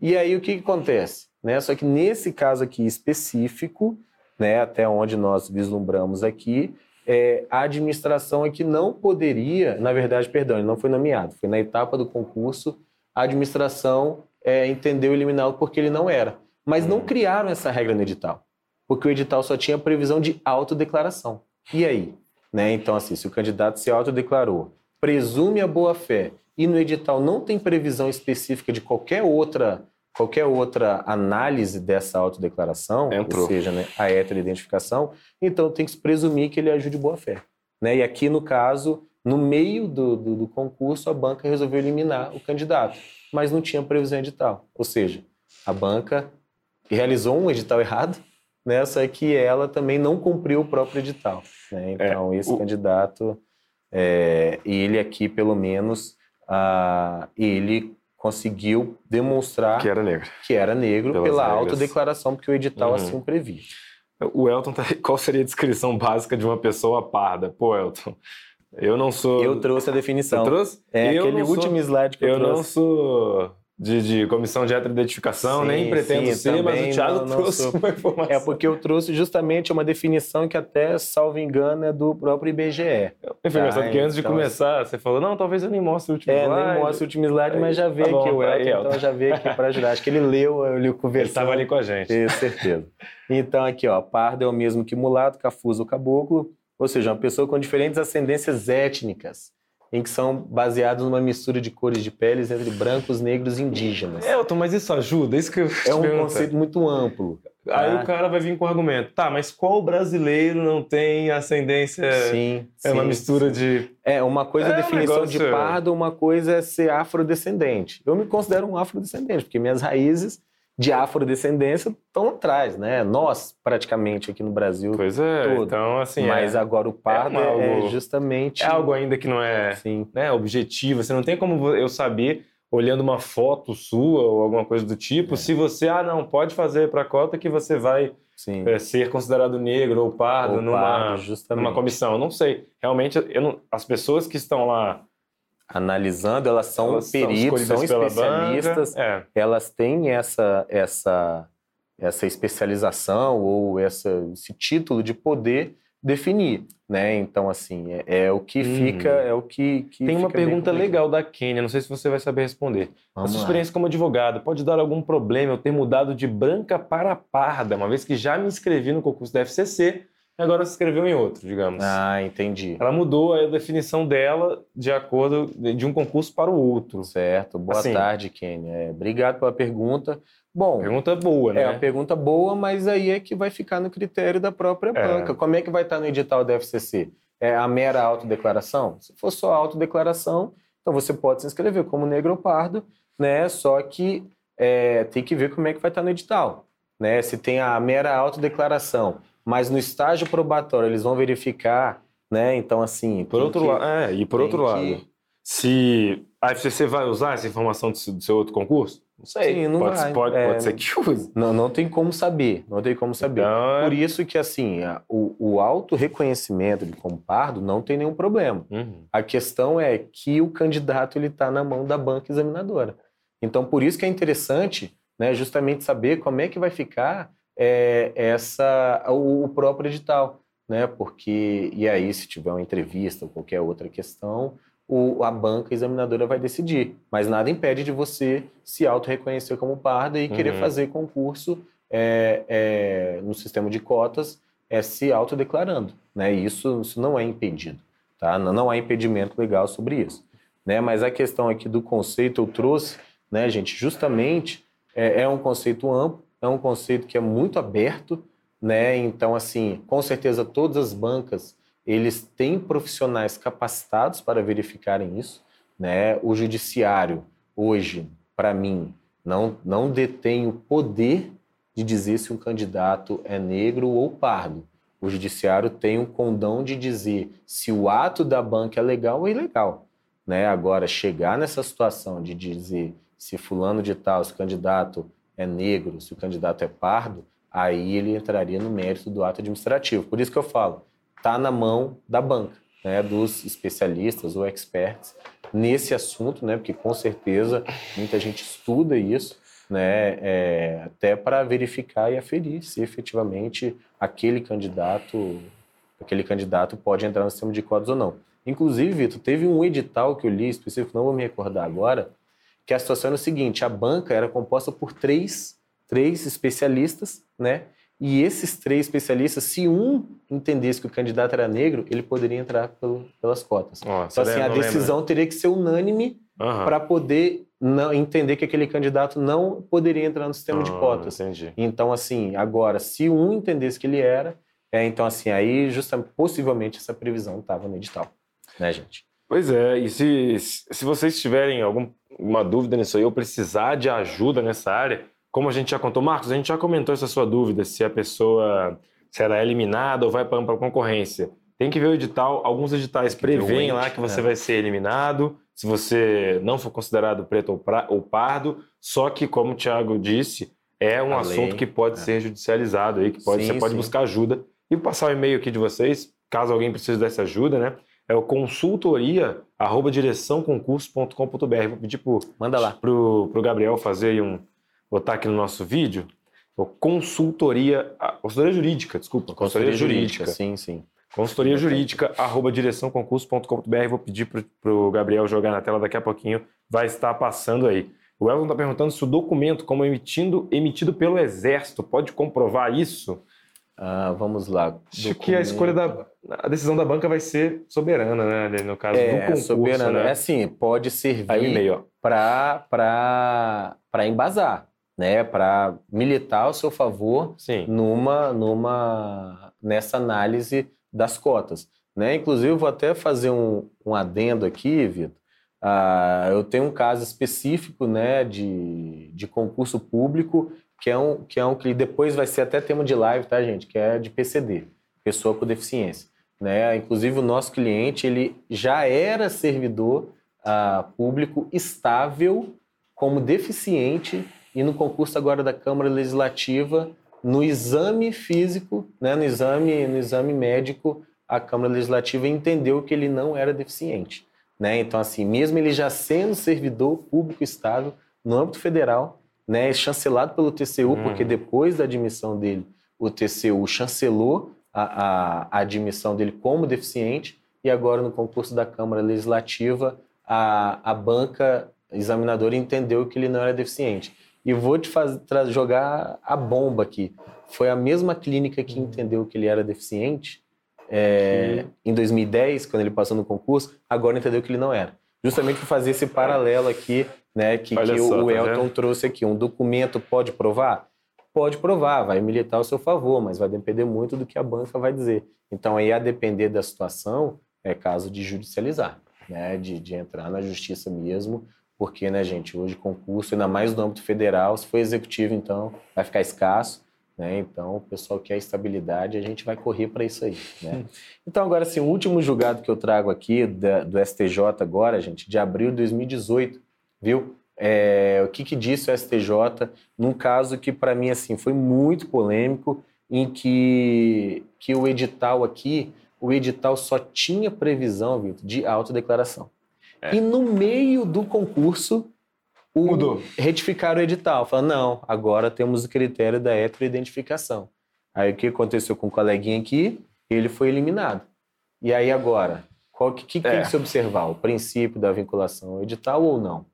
e aí, o que, que acontece? Né? Só que nesse caso aqui específico, né, até onde nós vislumbramos aqui, é, a administração é que não poderia, na verdade, perdão, ele não foi nomeado, foi na etapa do concurso, a administração é, entendeu eliminá-lo porque ele não era. Mas não hum. criaram essa regra no edital, porque o edital só tinha previsão de autodeclaração. E aí? Né? Então, assim, se o candidato se autodeclarou, presume a boa-fé e no edital não tem previsão específica de qualquer outra qualquer outra análise dessa autodeclaração, Entrou. ou seja, né, a heteroidentificação, então tem que se presumir que ele ajude boa fé. Né? E aqui, no caso, no meio do, do, do, concurso, a banca resolveu eliminar o candidato, mas não tinha previsão edital. Ou seja, a banca realizou um edital errado, né? só que ela também não cumpriu o próprio edital. Né? É, então, é, esse o... candidato, é, ele aqui, pelo menos, ah, ele conseguiu demonstrar que era negro, que era negro pela regras. autodeclaração, porque o edital uhum. assim previa. O Elton, tá... qual seria a descrição básica de uma pessoa parda? Pô, Elton, eu não sou. Eu trouxe a definição. Você trouxe? É eu aquele último slide que eu, eu trouxe. não sou de, de comissão de heteroidentificação, sim, nem pretendo sim, ser, mas o Thiago não, não trouxe sou... uma informação. É porque eu trouxe justamente uma definição que até, salvo engano, é do próprio IBGE. É engraçado, tá? porque antes então, de começar, você falou, não, talvez eu nem mostre o último é, slide. É, nem mostre o último slide, mas já veio tá aqui o Elton, então já veio aqui para ajudar. Acho que ele leu, eu li conversando. Ele estava ali com a gente. Tenho certeza. Então aqui, ó, pardo é o mesmo que mulato, cafuso ou caboclo, ou seja, uma pessoa com diferentes ascendências étnicas em que são baseados numa mistura de cores de peles entre brancos, negros e indígenas. Elton, mas isso ajuda? Isso que eu É um conceito muito amplo. Aí o tá? cara vai vir com o argumento, tá, mas qual brasileiro não tem ascendência? Sim, É sim, uma mistura sim. de. É, uma coisa é a definição um de pardo, uma coisa é ser afrodescendente. Eu me considero um afrodescendente, porque minhas raízes de afrodescendência estão atrás, né? Nós, praticamente, aqui no Brasil. Pois é, todo. então assim. Mas é, agora o pardo é, algo, é, justamente. É algo ainda que não é Sim. Né, objetivo. Você não tem como eu saber, olhando uma foto sua ou alguma coisa do tipo, é. se você, ah, não, pode fazer para a cota que você vai é, ser considerado negro ou pardo, ou numa, pardo numa comissão. Eu não sei. Realmente, não, as pessoas que estão lá analisando, elas são elas peritos, são, são especialistas, é. elas têm essa, essa, essa especialização ou essa, esse título de poder definir, né? Então, assim, é, é o que hum. fica, é o que, que Tem uma pergunta legal da Kênia, não sei se você vai saber responder. Vamos a sua experiência como advogado pode dar algum problema eu ter mudado de branca para parda, uma vez que já me inscrevi no concurso da FCC agora se inscreveu em outro, digamos. Ah, entendi. Ela mudou a definição dela de acordo de um concurso para o outro. Certo. Boa assim, tarde, Kenny. É, obrigado pela pergunta. Bom, pergunta boa, né? É uma pergunta boa, mas aí é que vai ficar no critério da própria é. banca. Como é que vai estar no edital da FCC? É a mera autodeclaração? Se for só autodeclaração, então você pode se inscrever como negro ou pardo, né? Só que é, tem que ver como é que vai estar no edital. Né? Se tem a mera autodeclaração mas no estágio probatório eles vão verificar, né? Então, assim. Por outro lado, é, e por outro que... lado, se a FCC vai usar essa informação do seu outro concurso? Não sei. Sim, não pode, vai. Pode, é, pode ser que use. Não, não tem como saber. Não tem como saber. Então, é... Por isso que, assim, o, o auto-reconhecimento de compardo não tem nenhum problema. Uhum. A questão é que o candidato ele está na mão da banca examinadora. Então, por isso que é interessante né, justamente saber como é que vai ficar é, essa o, o próprio edital, né? Porque e aí se tiver uma entrevista ou qualquer outra questão, o, a banca examinadora vai decidir. Mas nada impede de você se auto-reconhecer como parda e uhum. querer fazer concurso é, é, no sistema de cotas é, se autodeclarando. Né? Isso, isso não é impedido. Tá? Não, não há impedimento legal sobre isso. Né? Mas a questão aqui do conceito eu trouxe, né, gente, justamente é, é um conceito amplo é um conceito que é muito aberto, né? Então, assim, com certeza todas as bancas eles têm profissionais capacitados para verificarem isso, né? O judiciário hoje, para mim, não não detém o poder de dizer se um candidato é negro ou pardo. O judiciário tem o condão de dizer se o ato da banca é legal ou ilegal. Né? Agora, chegar nessa situação de dizer se fulano de tal, se candidato é negro, se o candidato é pardo, aí ele entraria no mérito do ato administrativo. Por isso que eu falo, está na mão da banca, né, dos especialistas ou experts nesse assunto, né, porque com certeza muita gente estuda isso, né, é, até para verificar e aferir se efetivamente aquele candidato, aquele candidato pode entrar no sistema de cotas ou não. Inclusive, Vitor, teve um edital que eu li específico, não vou me recordar agora, que a situação era o seguinte: a banca era composta por três, três especialistas, né? E esses três especialistas, se um entendesse que o candidato era negro, ele poderia entrar pelo, pelas cotas. Oh, então, assim, a decisão lembra. teria que ser unânime uhum. para poder não, entender que aquele candidato não poderia entrar no sistema de cotas. Entendi. Então, assim, agora, se um entendesse que ele era, é, então, assim, aí, justamente, possivelmente, essa previsão estava no edital, né, gente? Pois é, e se, se vocês tiverem alguma dúvida nisso aí ou precisar de ajuda nessa área, como a gente já contou, Marcos, a gente já comentou essa sua dúvida, se a pessoa se ela é eliminada ou vai para a concorrência. Tem que ver o edital, alguns editais prevêem lá que você é. vai ser eliminado, se você não for considerado preto ou, pra, ou pardo, só que, como o Thiago disse, é um a assunto lei, que pode é. ser judicializado aí, que pode, sim, você pode sim. buscar ajuda. E passar o e-mail aqui de vocês, caso alguém precise dessa ajuda, né? é o consultoria arroba direçãoconcurso.com.br. Vou pedir pro, Manda lá. pro, pro Gabriel fazer aí um. botar aqui no nosso vídeo. Consultoria. Consultoria jurídica, desculpa. Consultoria jurídica, sim, sim. Consultoria jurídica, arroba direçãoconcurso.com.br. Vou pedir pro, pro Gabriel jogar na tela daqui a pouquinho. Vai estar passando aí. O Elton está perguntando se o documento, como emitindo, emitido pelo Exército, pode comprovar isso? Ah, vamos lá. Acho documento... que a escolha da a decisão da banca vai ser soberana, né? No caso é, do concurso, soberana. Né? É assim, pode servir para embasar, né? Para militar ao seu favor Sim. numa numa nessa análise das cotas, né? Inclusive, vou até fazer um, um adendo aqui, Vitor. Ah, eu tenho um caso específico, né, de, de concurso público que é um que é um que depois vai ser até tema de live, tá, gente? Que é de PCD, pessoa com deficiência. Né? Inclusive, o nosso cliente ele já era servidor uh, público estável como deficiente e no concurso agora da Câmara Legislativa, no exame físico, né, no, exame, no exame médico, a Câmara Legislativa entendeu que ele não era deficiente. Né? Então, assim, mesmo ele já sendo servidor público estável no âmbito federal, né, chancelado pelo TCU, porque depois da admissão dele, o TCU chancelou a, a, admissão dele como deficiente e agora no concurso da Câmara Legislativa a, a banca examinadora entendeu que ele não era deficiente. E vou te fazer, jogar a bomba aqui. Foi a mesma clínica que entendeu que ele era deficiente é, em 2010, quando ele passou no concurso, agora entendeu que ele não era. Justamente para fazer esse paralelo aqui, né, que, que só, o, tá Elton trouxe aqui. Um documento pode provar? pode provar, vai militar ao seu favor, mas vai depender muito do que a banca vai dizer. Então, aí, a depender da situação, é caso de judicializar, né? de, de entrar na justiça mesmo, porque, né, gente, hoje concurso, ainda mais no âmbito federal, se for executivo, então, vai ficar escasso. Né? Então, o pessoal quer estabilidade, a gente vai correr para isso aí. Né? Então, agora, assim, o último julgado que eu trago aqui da, do STJ agora, gente, de abril de 2018, viu? É, o que, que disse o STJ num caso que para mim assim foi muito polêmico, em que, que o edital aqui, o edital só tinha previsão, Vitor, de autodeclaração. É. E no meio do concurso, o, Mudou. retificaram o edital, falando, não, agora temos o critério da heteroidentificação. Aí o que aconteceu com o coleguinha aqui? Ele foi eliminado. E aí agora, o que, que é. tem que se observar? O princípio da vinculação ao edital ou não?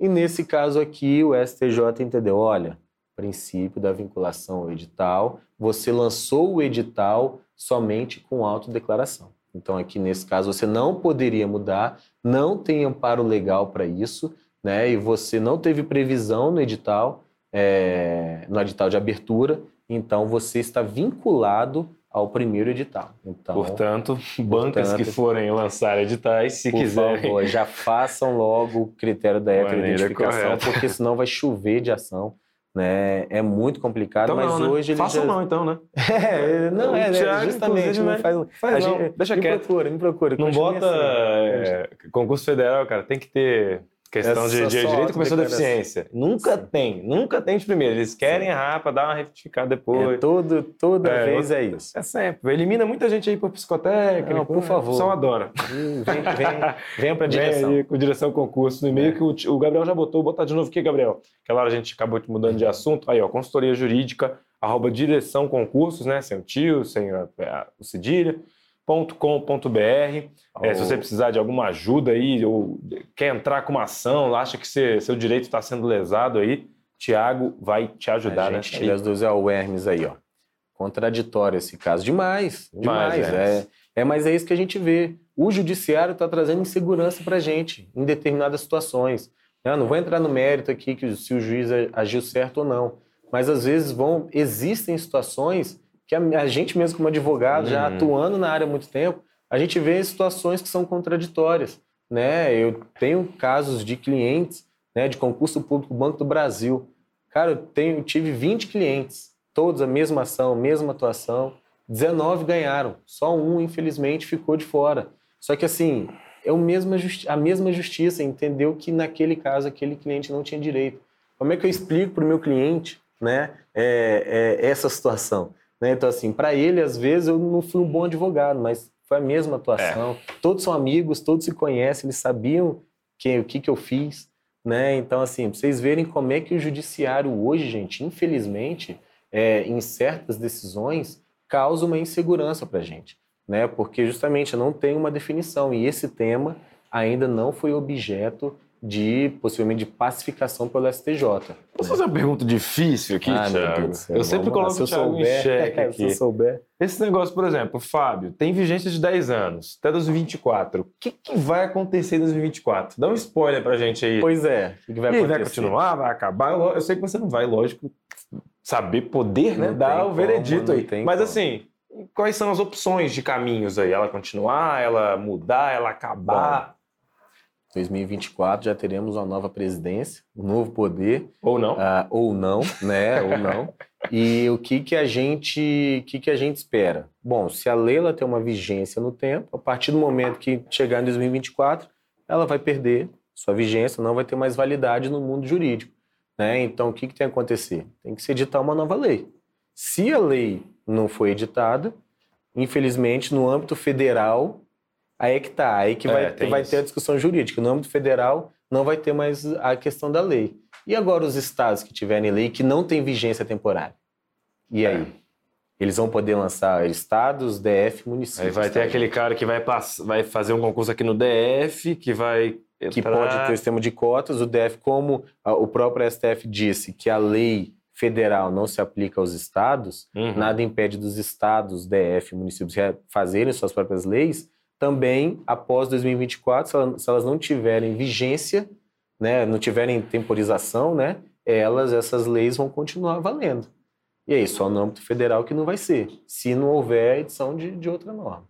E nesse caso aqui, o STJ entendeu: olha, princípio da vinculação ao edital, você lançou o edital somente com autodeclaração. Então, aqui nesse caso, você não poderia mudar, não tem amparo legal para isso, né? E você não teve previsão no edital, é, no edital de abertura, então você está vinculado ao primeiro edital. Então, portanto, bancas portanto, que forem lançar editais, se por quiserem, favor, já façam logo o critério da heteroidentificação, porque senão vai chover de ação. Né? É muito complicado, então mas não, né? hoje ele Façam já... não, então, né? É, não, é, né? justamente, não faz, faz não. Gente, deixa me quieto. procura, me procura. Não bota assim. é, concurso federal, cara, tem que ter Questão de, de direito com pessoa deficiência. Nunca Sim. tem, nunca tem de primeiro. Eles querem errar para dar uma retificada depois. É todo, toda é, vez é isso. É sempre. Elimina muita gente aí por psicotécnica. Não, por favor. Só adora. Vem, vem, vem para direção. Vem aí com direção concurso no e-mail é. que o, o, Gabriel já botou. Vou botar de novo aqui, Gabriel. Aquela hora a gente acabou mudando de assunto. Aí, ó, consultoria jurídica, arroba direção concursos, né? Sem o tio, sem a, a, o cedilha com.br. Oh. É, se você precisar de alguma ajuda aí, ou quer entrar com uma ação, acha que você, seu direito está sendo lesado aí, Tiago vai te ajudar, a né? Gente, das duas é o Hermes aí, ó. Contraditório esse caso. Demais, demais. demais é, é, mas é isso que a gente vê. O judiciário está trazendo insegurança para a gente em determinadas situações. Eu não vou entrar no mérito aqui que se o juiz agiu certo ou não, mas às vezes vão existem situações que a, gente mesmo como advogado, uhum. já atuando na área há muito tempo, a gente vê situações que são contraditórias. Né? Eu tenho casos de clientes né, de concurso público Banco do Brasil. Cara, eu, tenho, eu tive 20 clientes, todos a mesma ação, mesma atuação. 19 ganharam, só um, infelizmente, ficou de fora. Só que, assim, é o mesmo, a mesma justiça, entendeu que naquele caso aquele cliente não tinha direito. Como é que eu explico para o meu cliente né, é, é, essa situação? Né? Então, assim, para ele, às vezes, eu não fui um bom advogado, mas foi a mesma atuação. É. Todos são amigos, todos se conhecem, eles sabiam que, o que, que eu fiz. Né? Então, assim, pra vocês verem como é que o judiciário hoje, gente, infelizmente, é, em certas decisões, causa uma insegurança para a gente. Né? Porque justamente não tem uma definição. E esse tema ainda não foi objeto de possivelmente de pacificação pelo STJ. Posso fazer uma pergunta difícil aqui, ah, Thiago? Eu sempre coloco o Thiago souber, em xeque aqui. Se eu souber. Esse negócio, por exemplo, Fábio, tem vigência de 10 anos, até 2024. O que, que vai acontecer em 2024? Dá um spoiler pra gente aí. Pois é. O que vai acontecer? vai continuar, vai acabar? Eu sei que você não vai, lógico, saber poder, né? Dar o veredito aí. Mas como. assim, quais são as opções de caminhos aí? Ela continuar, ela mudar, ela acabar? 2024 já teremos uma nova presidência, um novo poder. Ou não. Uh, ou não, né? ou não. E o que, que a gente, que, que a gente espera? Bom, se a lei ela tem uma vigência no tempo, a partir do momento que chegar em 2024, ela vai perder sua vigência, não vai ter mais validade no mundo jurídico. Né? Então, o que, que tem que acontecer? Tem que se editar uma nova lei. Se a lei não foi editada, infelizmente, no âmbito federal, Aí é que tá, aí que vai, é, vai ter a discussão jurídica. No âmbito federal, não vai ter mais a questão da lei. E agora os estados que tiverem lei que não tem vigência temporária? E aí? É. Eles vão poder lançar estados, DF, municípios. Aí vai ter aquele cara que vai, vai fazer um concurso aqui no DF, que vai. Entrar... Que pode ter o sistema de cotas. O DF, como o próprio STF disse que a lei federal não se aplica aos estados, uhum. nada impede dos estados, DF, municípios fazerem suas próprias leis também após 2024, se elas, se elas não tiverem vigência, né, não tiverem temporização, né, elas, essas leis vão continuar valendo. E aí, só no âmbito federal que não vai ser, se não houver edição de, de outra norma.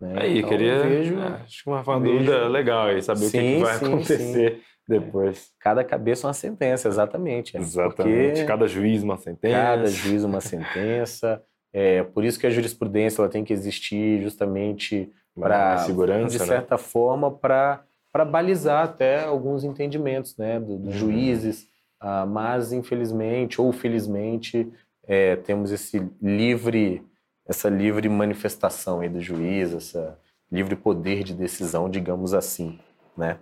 Né? Aí, então, queria. Vejo, é, acho que uma, dúvida legal aí, saber sim, o que, que vai sim, acontecer. Sim. Depois. Cada cabeça uma sentença, exatamente. É. Exatamente. Porque cada juiz uma sentença. Cada juiz uma sentença. É, por isso que a jurisprudência ela tem que existir justamente para segurança, de né? certa né? forma, para para balizar até alguns entendidos, né, dos do uhum. juízes. Ah, mas infelizmente ou felizmente é, temos esse livre essa livre manifestação aí do juiz, essa livre poder de decisão, digamos assim, né?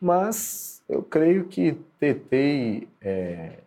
Mas eu creio que tentei é,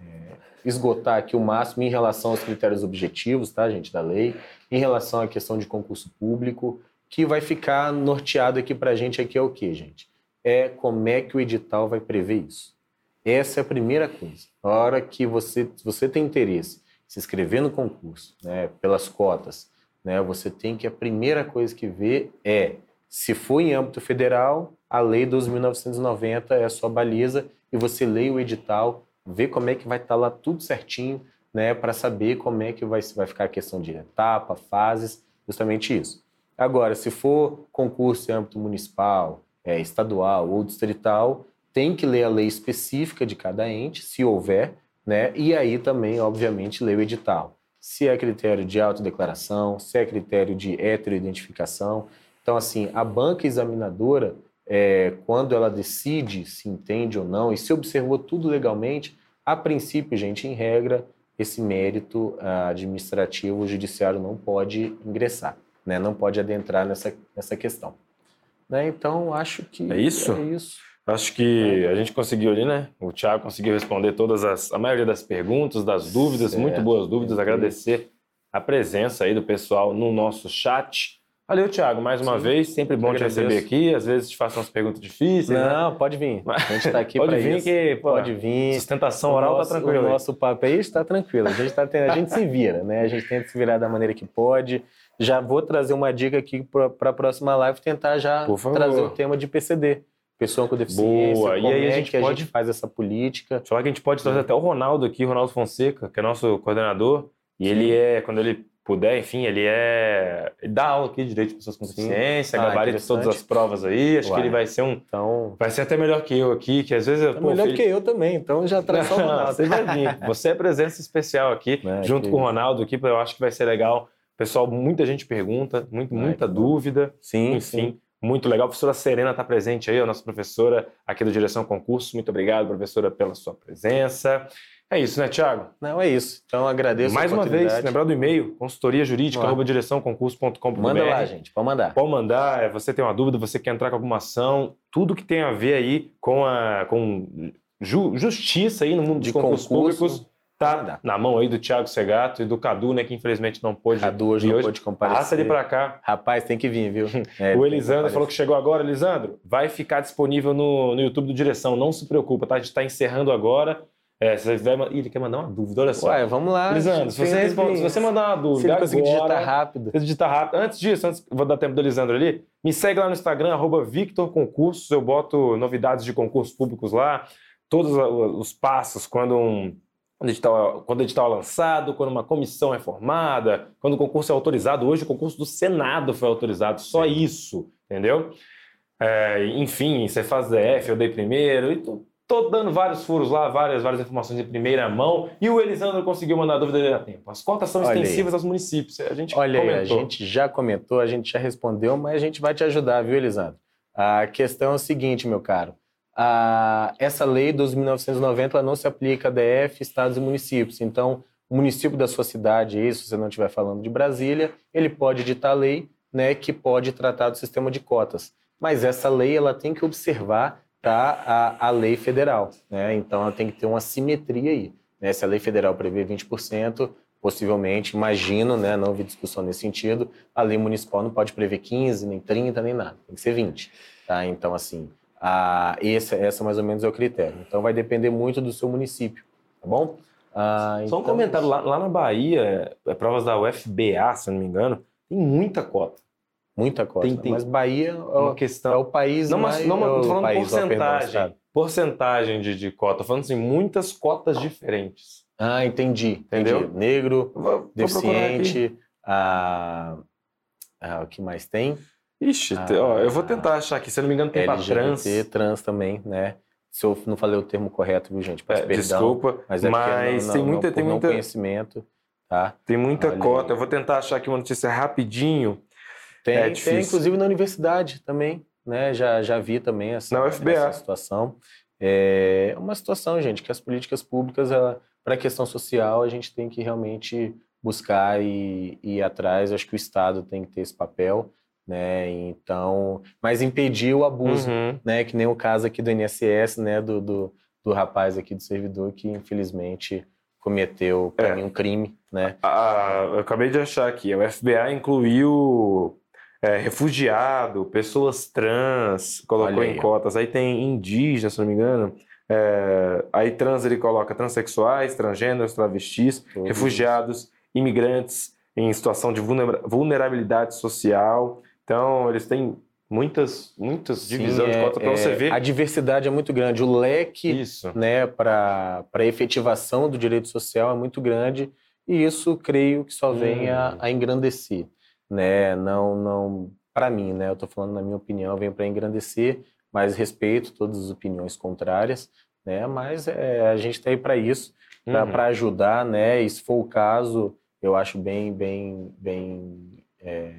é, esgotar aqui o máximo em relação aos critérios objetivos, tá, gente, da lei, em relação à questão de concurso público, que vai ficar norteado aqui para a gente aqui é o que, gente? É como é que o edital vai prever isso. Essa é a primeira coisa. A hora que você, você tem interesse em se inscrever no concurso, né, pelas cotas, né, você tem que a primeira coisa que ver é se for em âmbito federal, a lei 12.990 é a sua baliza e você lê o edital, vê como é que vai estar tá lá tudo certinho, né, para saber como é que vai, vai ficar a questão de etapa, fases, justamente isso. Agora, se for concurso em âmbito municipal, é, estadual ou distrital, tem que ler a lei específica de cada ente, se houver, né? E aí também, obviamente, ler o edital. Se é critério de autodeclaração, se é critério de heteroidentificação. Então, assim, a banca examinadora, é, quando ela decide se entende ou não e se observou tudo legalmente, a princípio, gente, em regra, esse mérito uh, administrativo judiciário não pode ingressar né? não pode adentrar nessa, nessa questão. Né? Então, acho que é isso. É isso. Acho que é. a gente conseguiu ali, né? O Thiago conseguiu responder todas as, a maioria das perguntas, das dúvidas, certo. muito boas dúvidas. Agradecer a presença aí do pessoal no nosso chat. Valeu, Thiago, mais uma Sim. vez. Sempre bom te receber aqui. Às vezes te faço umas perguntas difíceis. Né? Não, né? pode vir. A gente está aqui Pode vir isso. que, pô, pode vir. Sustentação oral está tranquilo. O nosso papo aí está tranquilo. A gente, tá tendo, a gente se vira, né? A gente tenta se virar da maneira que pode. Já vou trazer uma dica aqui para a próxima live, tentar já trazer o tema de PCD. Pessoa com deficiência, Boa. e aí a é gente, é pode... a gente faz essa política. Falar que a gente pode trazer até o Ronaldo aqui, Ronaldo Fonseca, que é nosso coordenador. E Sim. ele é, quando ele puder, enfim, ele é. Ele dá aula aqui de direito de pessoas com deficiência, ah, gabarito todas as provas aí. Acho Uai. que ele vai ser um. Então... Vai ser até melhor que eu aqui, que às vezes. É pô, melhor filho... que eu também, então já traz só o Ronaldo. Você vai vir. Você é presença especial aqui, é, junto com o Ronaldo aqui, eu acho que vai ser legal Pessoal, muita gente pergunta, muito, muita dúvida. Sim, enfim. Sim. Muito legal. A professora Serena está presente aí, a nossa professora aqui do Direção Concurso. Muito obrigado, professora, pela sua presença. É isso, né, Thiago? Não, é isso. Então agradeço Mais uma vez, lembrar do e-mail, consultoria jurídica, arroba direçãoconcurso.com.br. Manda lá, gente, pode mandar. Pode mandar, é, você tem uma dúvida, você quer entrar com alguma ação, tudo que tem a ver aí com a com ju, justiça aí no mundo de concursos concurso, públicos, tá na mão aí do Thiago Segato e do Cadu, né, que infelizmente não pôde Cadu hoje não hoje. pôde comparecer. Passa ele para cá. Rapaz, tem que vir, viu? É, o Elisandro falou que chegou agora. Elisandro, vai ficar disponível no, no YouTube do Direção, não se preocupa, tá? A gente está encerrando agora. É, se você vai, Ih, ele quer mandar uma dúvida, olha só. Ué, vamos lá. Lisandro, se você, responde, se você mandar uma dúvida. Se ele conseguir digitar rápido. Se digitar rápido. Antes disso, antes, vou dar tempo do Lisandro ali. Me segue lá no Instagram, arroba Victor Concursos. Eu boto novidades de concursos públicos lá, todos os passos, quando um. Quando o, edital, quando o edital é lançado, quando uma comissão é formada, quando o concurso é autorizado. Hoje o concurso do Senado foi autorizado, só isso, entendeu? É, enfim, você faz DF, eu dei primeiro, e tu, Tô dando vários furos lá, várias, várias informações de primeira mão. E o Elisandro conseguiu mandar dúvida dele a tempo. As cotas são Olha extensivas aí. aos municípios. A gente Olha comentou. Aí, a gente já comentou, a gente já respondeu, mas a gente vai te ajudar, viu, Elisandro? A questão é o seguinte, meu caro. A, essa lei dos 1990 não se aplica a DF, estados e municípios. Então, o município da sua cidade, aí, se você não estiver falando de Brasília, ele pode editar lei né, que pode tratar do sistema de cotas. Mas essa lei ela tem que observar tá a, a lei federal. Né? Então, ela tem que ter uma simetria aí. Né? Se a lei federal prevê 20%, possivelmente, imagino, né, não houve discussão nesse sentido, a lei municipal não pode prever 15, nem 30, nem nada, tem que ser 20. Tá? Então, assim, a, esse, essa mais ou menos é o critério. Então, vai depender muito do seu município, tá bom? Ah, Só um então, comentário, lá, lá, na Bahia, é, provas da UFBA, se não me engano, tem muita cota. Muita costa. Tem, tem, mas Bahia é uma questão. é o país não, mais. Não, não tô falando país, porcentagem. porcentagem de, de cota. Tô falando assim, muitas cotas diferentes. Ah, entendi. Entendeu? Entendi. Negro, vou, deficiente, a, a, o que mais tem? Ixi, a, ó, eu vou tentar achar aqui. Se eu não me engano, tem LGBT, para trans. trans também, né? Se eu não falei o termo correto, viu, gente? Peço é, perdão, desculpa, mas, é mas não, tem muita, não, tem muita conhecimento, tá? Tem muita Olha cota. Eu vou tentar achar aqui uma notícia rapidinho tem, é tem inclusive na universidade também, né? Já, já vi também essa, na UFBA. essa situação. É uma situação, gente, que as políticas públicas, para a questão social, a gente tem que realmente buscar e, e ir atrás. Acho que o Estado tem que ter esse papel, né? Então, mas impedir o abuso, uhum. né? Que nem o caso aqui do INSS, né? Do, do, do rapaz aqui do servidor que infelizmente cometeu para é. mim um crime, né? Ah, eu acabei de achar aqui, o FBA incluiu é, refugiado, pessoas trans, colocou aí, em cotas. Aí tem indígenas, se não me engano. É, aí trans ele coloca transexuais, transgêneros, travestis, refugiados, imigrantes em situação de vulnerabilidade social. Então, eles têm muitas, muitas divisões de cotas para é, você ver. A diversidade é muito grande, o leque né, para a efetivação do direito social é muito grande e isso creio que só vem hum. a, a engrandecer né? Não, não, para mim, né? Eu estou falando na minha opinião, vem para engrandecer, mas respeito todas as opiniões contrárias, né? Mas é, a gente está aí para isso, para uhum. ajudar, né? E se for o caso, eu acho bem, bem, bem é,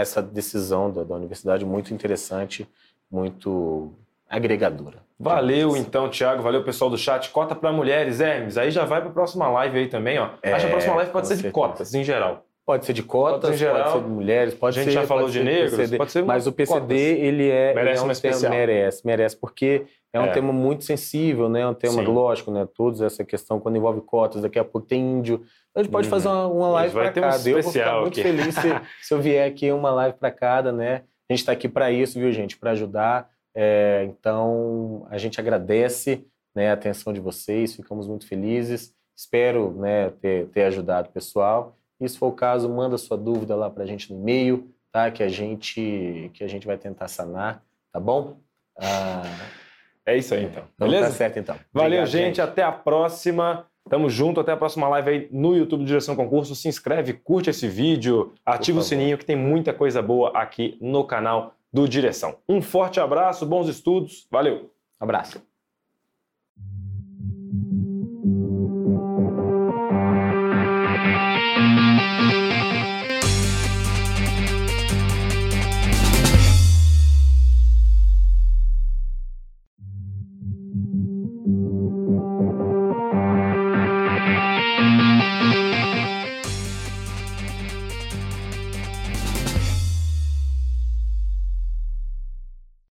essa decisão da, da universidade muito interessante, muito agregadora. Valeu então, Thiago. Valeu, pessoal do chat. Cota para mulheres, Hermes. Aí já vai para a próxima live aí também, ó. É, Acho que a próxima live pode ser certeza. de cotas, em geral. Pode ser de cotas, geral, pode ser de mulheres, pode a gente ser, já falou de negros, PCD, pode ser mas o PCD cotas. ele é merece é um especial. merece, merece porque é um é. tema muito sensível, né? É um tema Sim. lógico, né? Todos essa questão quando envolve cotas, daqui a pouco tem índio. A gente pode uhum. fazer uma, uma live para cada. Um eu vou ficar muito aqui. feliz se, se eu vier aqui uma live para cada, né? A gente está aqui para isso, viu, gente? Para ajudar. É, então a gente agradece né, a atenção de vocês, ficamos muito felizes. Espero né, ter, ter ajudado o pessoal. Se for o caso, manda sua dúvida lá para a gente no e-mail, tá? Que a gente que a gente vai tentar sanar, tá bom? Ah, é isso aí então. então Beleza? Tá certo então. Valeu, Obrigado, gente. gente. Até a próxima. Tamo junto, até a próxima live aí no YouTube do Direção Concurso. Se inscreve, curte esse vídeo, ativa o sininho que tem muita coisa boa aqui no canal do Direção. Um forte abraço, bons estudos, valeu. Abraço.